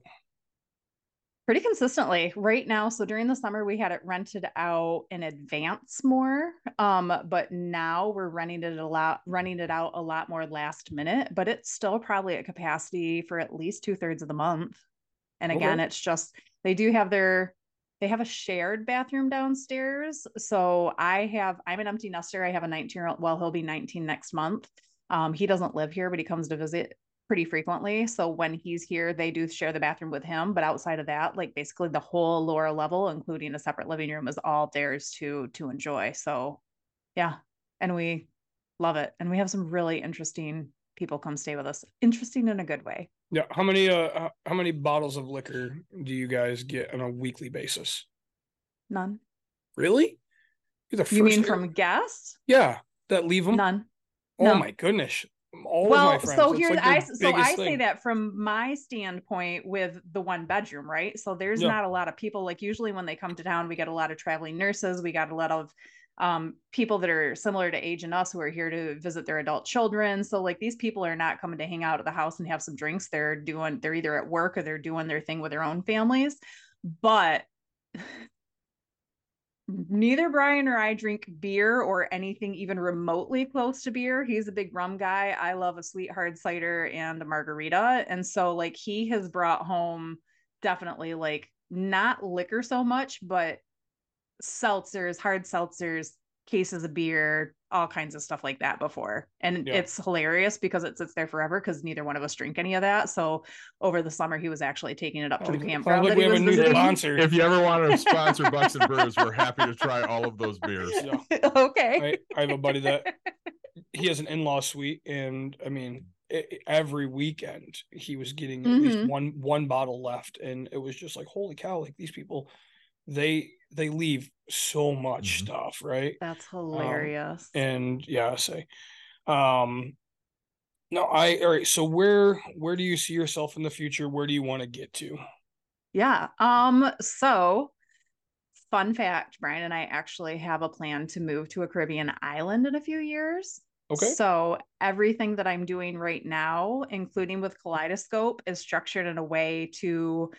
pretty consistently right now so during the summer we had it rented out in advance more um but now we're running it a lot running it out a lot more last minute but it's still probably at capacity for at least two-thirds of the month and again Okay. it's just they do have their they have a shared bathroom downstairs so i have i'm an empty nester i have a 19 year old well he'll be 19 next month um he doesn't live here but he comes to visit pretty frequently. So when he's here, they do share the bathroom with him. But outside of that, like basically the whole lower level, including a separate living room, is all theirs to to enjoy. So yeah. And we love it. And we have some really interesting people come stay with us. Interesting in a good way. Yeah. How many uh how many bottles of liquor do you guys get on a weekly basis? None. Really? You're the You mean from guests? yeah that leave them? None. Oh no. my goodness. All of well, my friends. so it's here like I so I say that from my standpoint with the one bedroom, right? So there's Yeah. not a lot of people like usually when they come to town, we get a lot of traveling nurses, we got a lot of um people that are similar to age and us who are here to visit their adult children. So like these people are not coming to hang out at the house and have some drinks. They're doing they're either at work or they're doing their thing with their own families. But neither Brian or I drink beer or anything even remotely close to beer. He's a big rum guy. I love a sweet hard cider and a margarita. And so like he has brought home definitely like not liquor so much, but seltzers, hard seltzers, cases of beer, all kinds of stuff like that before. And Yeah. it's hilarious because it sits there forever because neither one of us drink any of that. So over the summer he was actually taking it up to the Sounds- sounds campground like that we have a new sponsor. If you ever want to sponsor Bucks and Brews, we're happy to try all of those beers. Yeah. okay. I, I have a buddy that he has an in-law suite and i mean every weekend he was getting at least Mhm. one one bottle left and it was just like holy cow like these people they they leave so much Mhm. stuff right That's hilarious. and yeah I say um no i all right so where where do you see yourself in the future where do you want to get to Yeah. Um, so fun fact, Brian and I actually have a plan to move to a Caribbean island in a few years. okay So everything that I'm doing right now, including with Kaleidoscope, is structured in a way to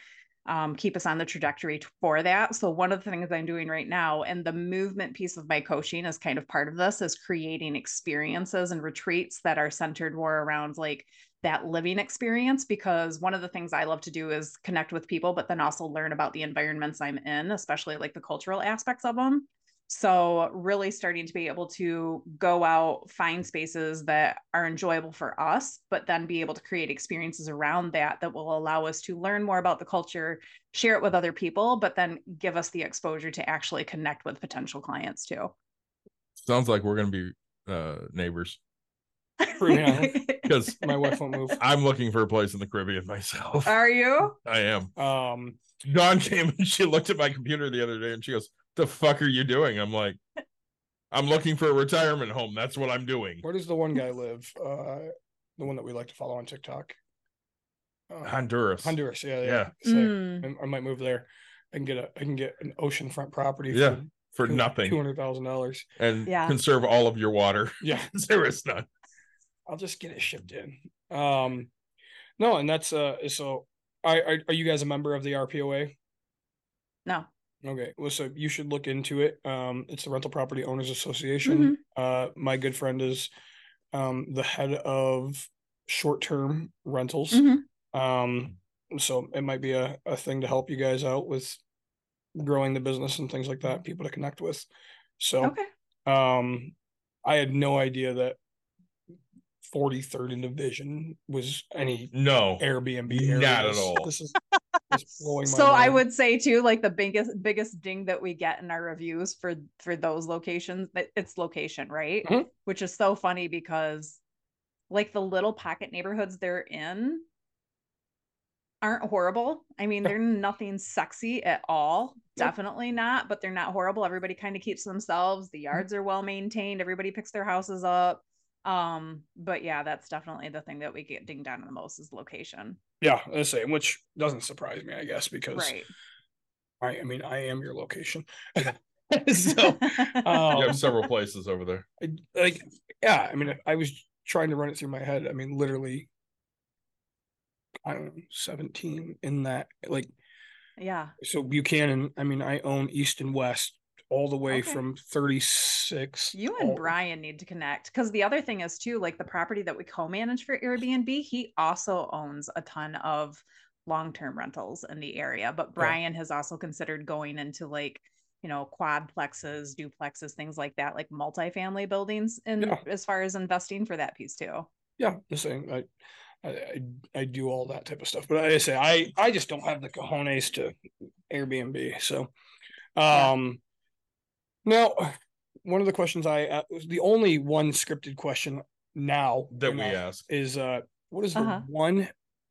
um, keep us on the trajectory for that. So one of the things I'm doing right now, and the movement piece of my coaching is kind of part of this, is creating experiences and retreats that are centered more around like that living experience. Because one of the things I love to do is connect with people, but then also learn about the environments I'm in, especially like the cultural aspects of them. So, really starting to be able to go out, find spaces that are enjoyable for us, but then be able to create experiences around that that will allow us to learn more about the culture, share it with other people, but then give us the exposure to actually connect with potential clients too. Sounds like we're gonna be uh neighbors Yeah. because my wife won't move I'm looking for a place in the Caribbean myself. Are you? I am. um Dawn came and she looked at my computer the other day and she goes, "The fuck are you doing?" I'm like, "I'm looking for a retirement home. That's what I'm doing." where does the one guy live uh the one that we like to follow on tiktok uh, Honduras. honduras yeah yeah, Yeah. So- Mm. I, I might move there. I can get a I can get an oceanfront property Yeah, for two nothing, Two hundred thousand dollars. and Yeah. conserve all of your water. Yeah, there is none. I'll just get it shipped in. Um, no, and that's uh so. I are, are you guys a member of the RPOA? No. Okay, well, so you should look into it. Um, it's the Rental Property Owners Association. Uh, my good friend is um the head of short term rentals. Mhm. Um, so it might be a, a thing to help you guys out with growing the business and things like that, people to connect with. So Okay. um I had no idea that 43rd and Division was any No, Airbnb Not at all. This is just blowing my So I would say too, like the biggest biggest ding that we get in our reviews for for those locations, that it's location, right? Mhm. Which is so funny because like the little pocket neighborhoods they're in aren't horrible. I mean, they're nothing sexy at all. Definitely not, but they're not horrible. Everybody kind of keeps themselves. Mm-hmm. The yards are well maintained. Everybody picks their houses up. Um, but yeah, that's definitely the thing that we get dinged on the most is location. Yeah, the same, which doesn't surprise me, I guess, because Right. I, I mean, I am your location. so, um, you have several places over there. I, like, yeah, I mean, I was trying to run it through my head. I mean, literally, I don't know, 17 in that, like, Yeah. So Buchanan, I mean, I own east and west all the way Okay. from 36. You and all- Brian need to connect because the other thing is too, like the property that we co-manage for Airbnb, he also owns a ton of long-term rentals in the area. But Brian has also considered going into like, you know, quadplexes, duplexes, things like that, like multifamily buildings and Yeah. as far as investing for that piece too. Yeah, the same. I, I, I, do all that type of stuff, but I say I, I just don't have the cojones to Airbnb. So, Yeah. um, now one of the questions I uh, the only one scripted question now That in we ask. is uh, what is the Uh-huh. one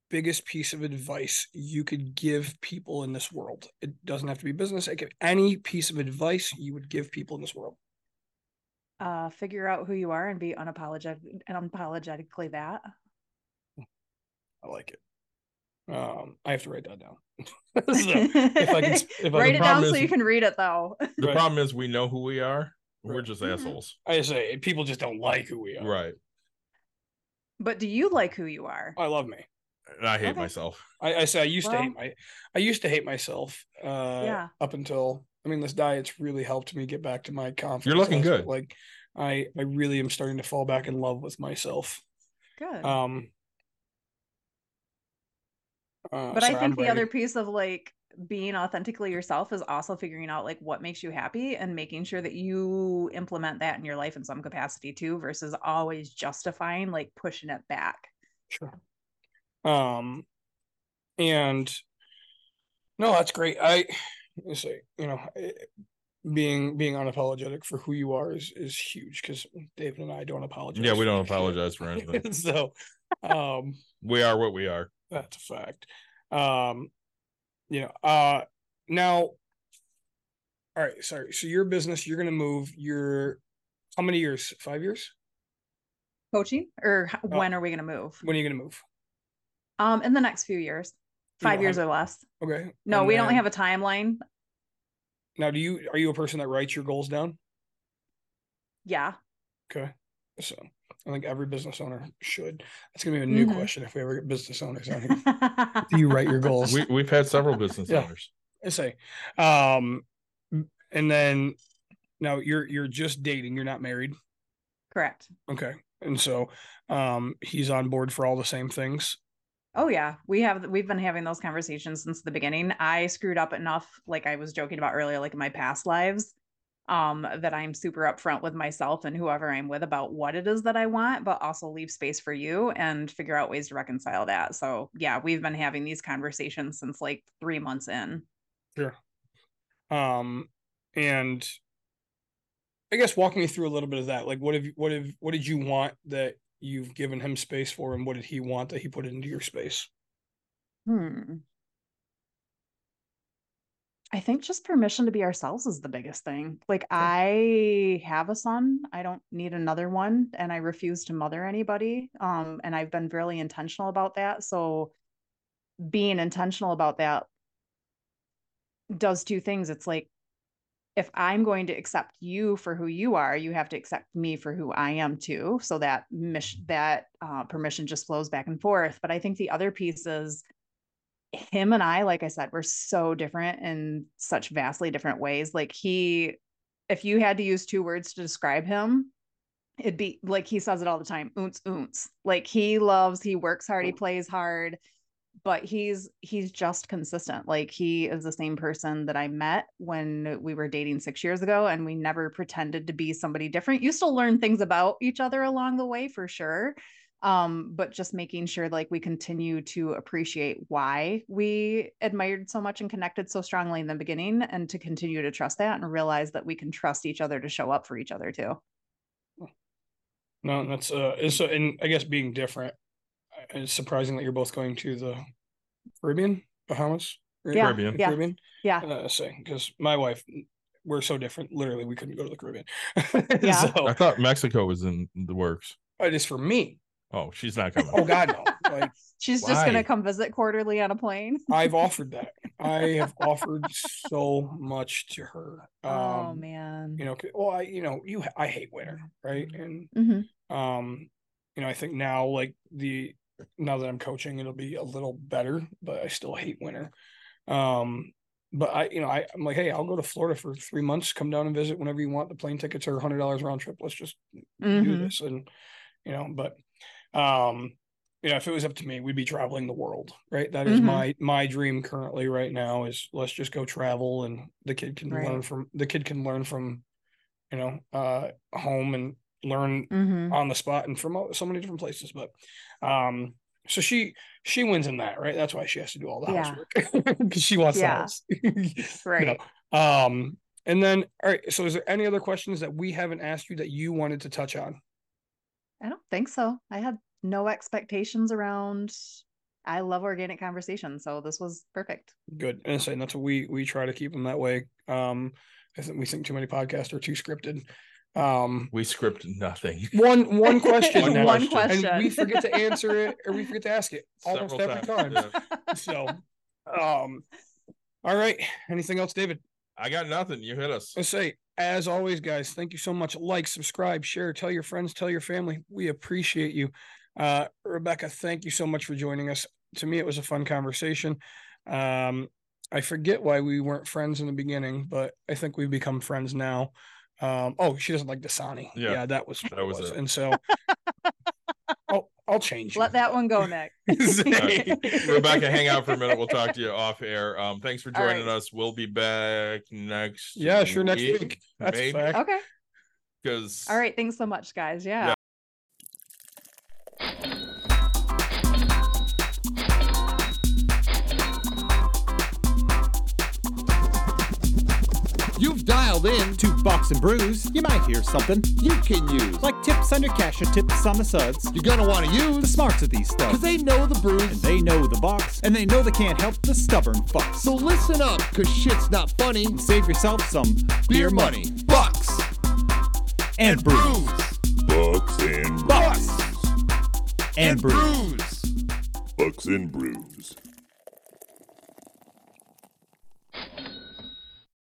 biggest piece of advice you could give people in this world? It doesn't have to be business. It could any piece of advice you would give people in this world. Uh, figure out who you are and be unapologetic unapologetically that. I like it. Um, I have to write that down. So, if I can, if Write can it problem down so you can read it though. The Right. problem is we know who we are. We're Right. just Mhm. assholes. I say people just don't like who we are. Right. But do you like who you are? I love me. And I hate Okay. myself. I, I say I used to hate my I used to hate myself. Uh Yeah. up until I mean this diet's really helped me get back to my confidence. You're looking good. Like I I really am starting to fall back in love with myself. Good. Um uh, but I sorry, think I'm the other piece of like being authentically yourself is also figuring out like what makes you happy and making sure that you implement that in your life in some capacity too versus always justifying like pushing it back. Sure. Um, and no, that's great. I I say, you know, eh, being being unapologetic for who you are is is huge because David and I don't apologize. Yeah, we don't apologize for anything. so, um, We are what we are. That's a fact. Um, you know, uh, now, all right, sorry. So your business, you're gonna move. Your how many years? Five years? Coaching or h- Oh. when are we going to move? When are you gonna move? Um in the next few years. You 5 don't years have- or less. Okay. No, and we don't then- have a timeline. Now, do you are you a person that writes your goals down? Yeah. Okay. So I think every business owner should. That's gonna be a new Mhm. question if we ever get business owners on here. Do you write your goals? We we've had several business Yeah. owners. I say. Um and then now you're you're just dating, you're not married. Correct. Okay. And so um he's on board for all the same things. Oh yeah, we have we've been having those conversations since the beginning. I screwed up enough, like I was joking about earlier, like in my past lives, um, that I'm super upfront with myself and whoever I'm with about what it is that I want, but also leave space for you and figure out ways to reconcile that. So yeah, we've been having these conversations since like three months in. Sure. Um and I guess walk me through a little bit of that. Like what have you what have what did you want that you've given him space for and what did he want that he put into your space? Hmm. I think just permission to be ourselves is the biggest thing. Like I have a son, I don't need another one and I refuse to mother anybody. Um and I've been really intentional about that. So being intentional about that does two things. It's like if I'm going to accept you for who you are, you have to accept me for who I am too. So that mission, that uh, permission just flows back and forth. But I think the other piece is him and I, like I said, we're so different in such vastly different ways. Like he, if you had to use two words to describe him, it'd be like he says it all the time, oons oons. Like he loves, he works hard, he mm. plays hard, but he's he's just consistent. Like he is the same person that I met when we were dating six years ago, and we never pretended to be somebody different. You still learn things about each other along the way for sure um but just making sure like we continue to appreciate why we admired so much and connected so strongly in the beginning and to continue to trust that and realize that we can trust each other to show up for each other too No, that's uh it's so and I guess being different. uh, It's surprising that you're both going to the Caribbean, Bahamas, right? Yeah, Caribbean. yeah. Caribbean. yeah Uh, say because my wife, we're so different. Literally, we couldn't go to the Caribbean. Yeah. so I thought Mexico was in the works. it is for me. Oh, she's not coming. Oh God, no! Like she's just gonna come visit quarterly on a plane I've offered that. I have offered so much to her. Um, oh man You know, well, I you know you I hate winter, right? And hmm um, you know, I think now like the now that I'm coaching, it'll be a little better, but I still hate winter. Um, but I, you know, I, I'm like, hey, I'll go to Florida for three months. Come down and visit whenever you want. The plane tickets are hundred dollars round trip. Let's just do Mhm. this, and you know, but um, you know, if it was up to me, we'd be traveling the world, right? That is Mhm. my my dream currently right now is let's just go travel, and the kid can learn from the kid can learn from, you know, uh, home and learn Mhm. on the spot and from so many different places. But um, so she she wins in that, right? That's why she has to do all the Yeah. housework because she wants Yeah. the house. You Right. know, Um, and then all right. So is there any other questions that we haven't asked you that you wanted to touch on? I don't think so. I had no expectations around. I love organic conversation, so this was perfect. Good. And I say that's what we we try to keep them that way. Um, I think we think too many podcasts are too scripted. Um, We script nothing. one one question, One One question. question. and we forget to answer it or we forget to ask it almost Several every time. yeah. So, um, all right. Anything else, David? I got nothing. You hit us. Let's say, as always, guys, thank you so much. Like, subscribe, share, tell your friends, tell your family. We appreciate you. Uh, Rebecca, thank you so much for joining us. To me, it was a fun conversation. Um, I forget why we weren't friends in the beginning, but I think we've become friends now. Um, oh, she doesn't like Dasani. Yeah, Yeah, that was that was it. And so I'll I'll change. Let that one go, Nick. Say- Rebecca, hang out for a minute. We'll talk to you off air. Um, thanks for joining right. us. We'll be back next. Yeah, sure. Next week. That's maybe, fact. okay. because All right. Thanks so much, guys. Yeah. Yeah. You've dialed in To Bucks and Brews, you might hear something you can use. like tips under cash or tips on the suds. You're gonna want to use The smarts of these stuff. because they know the brews. and they know the box, and they know they can't help the stubborn fucks. So listen up, cause shit's not funny. And save yourself some Beer money, bucks, and brews. Bucks and Bucks brews. and brews. brews. Bucks and brews.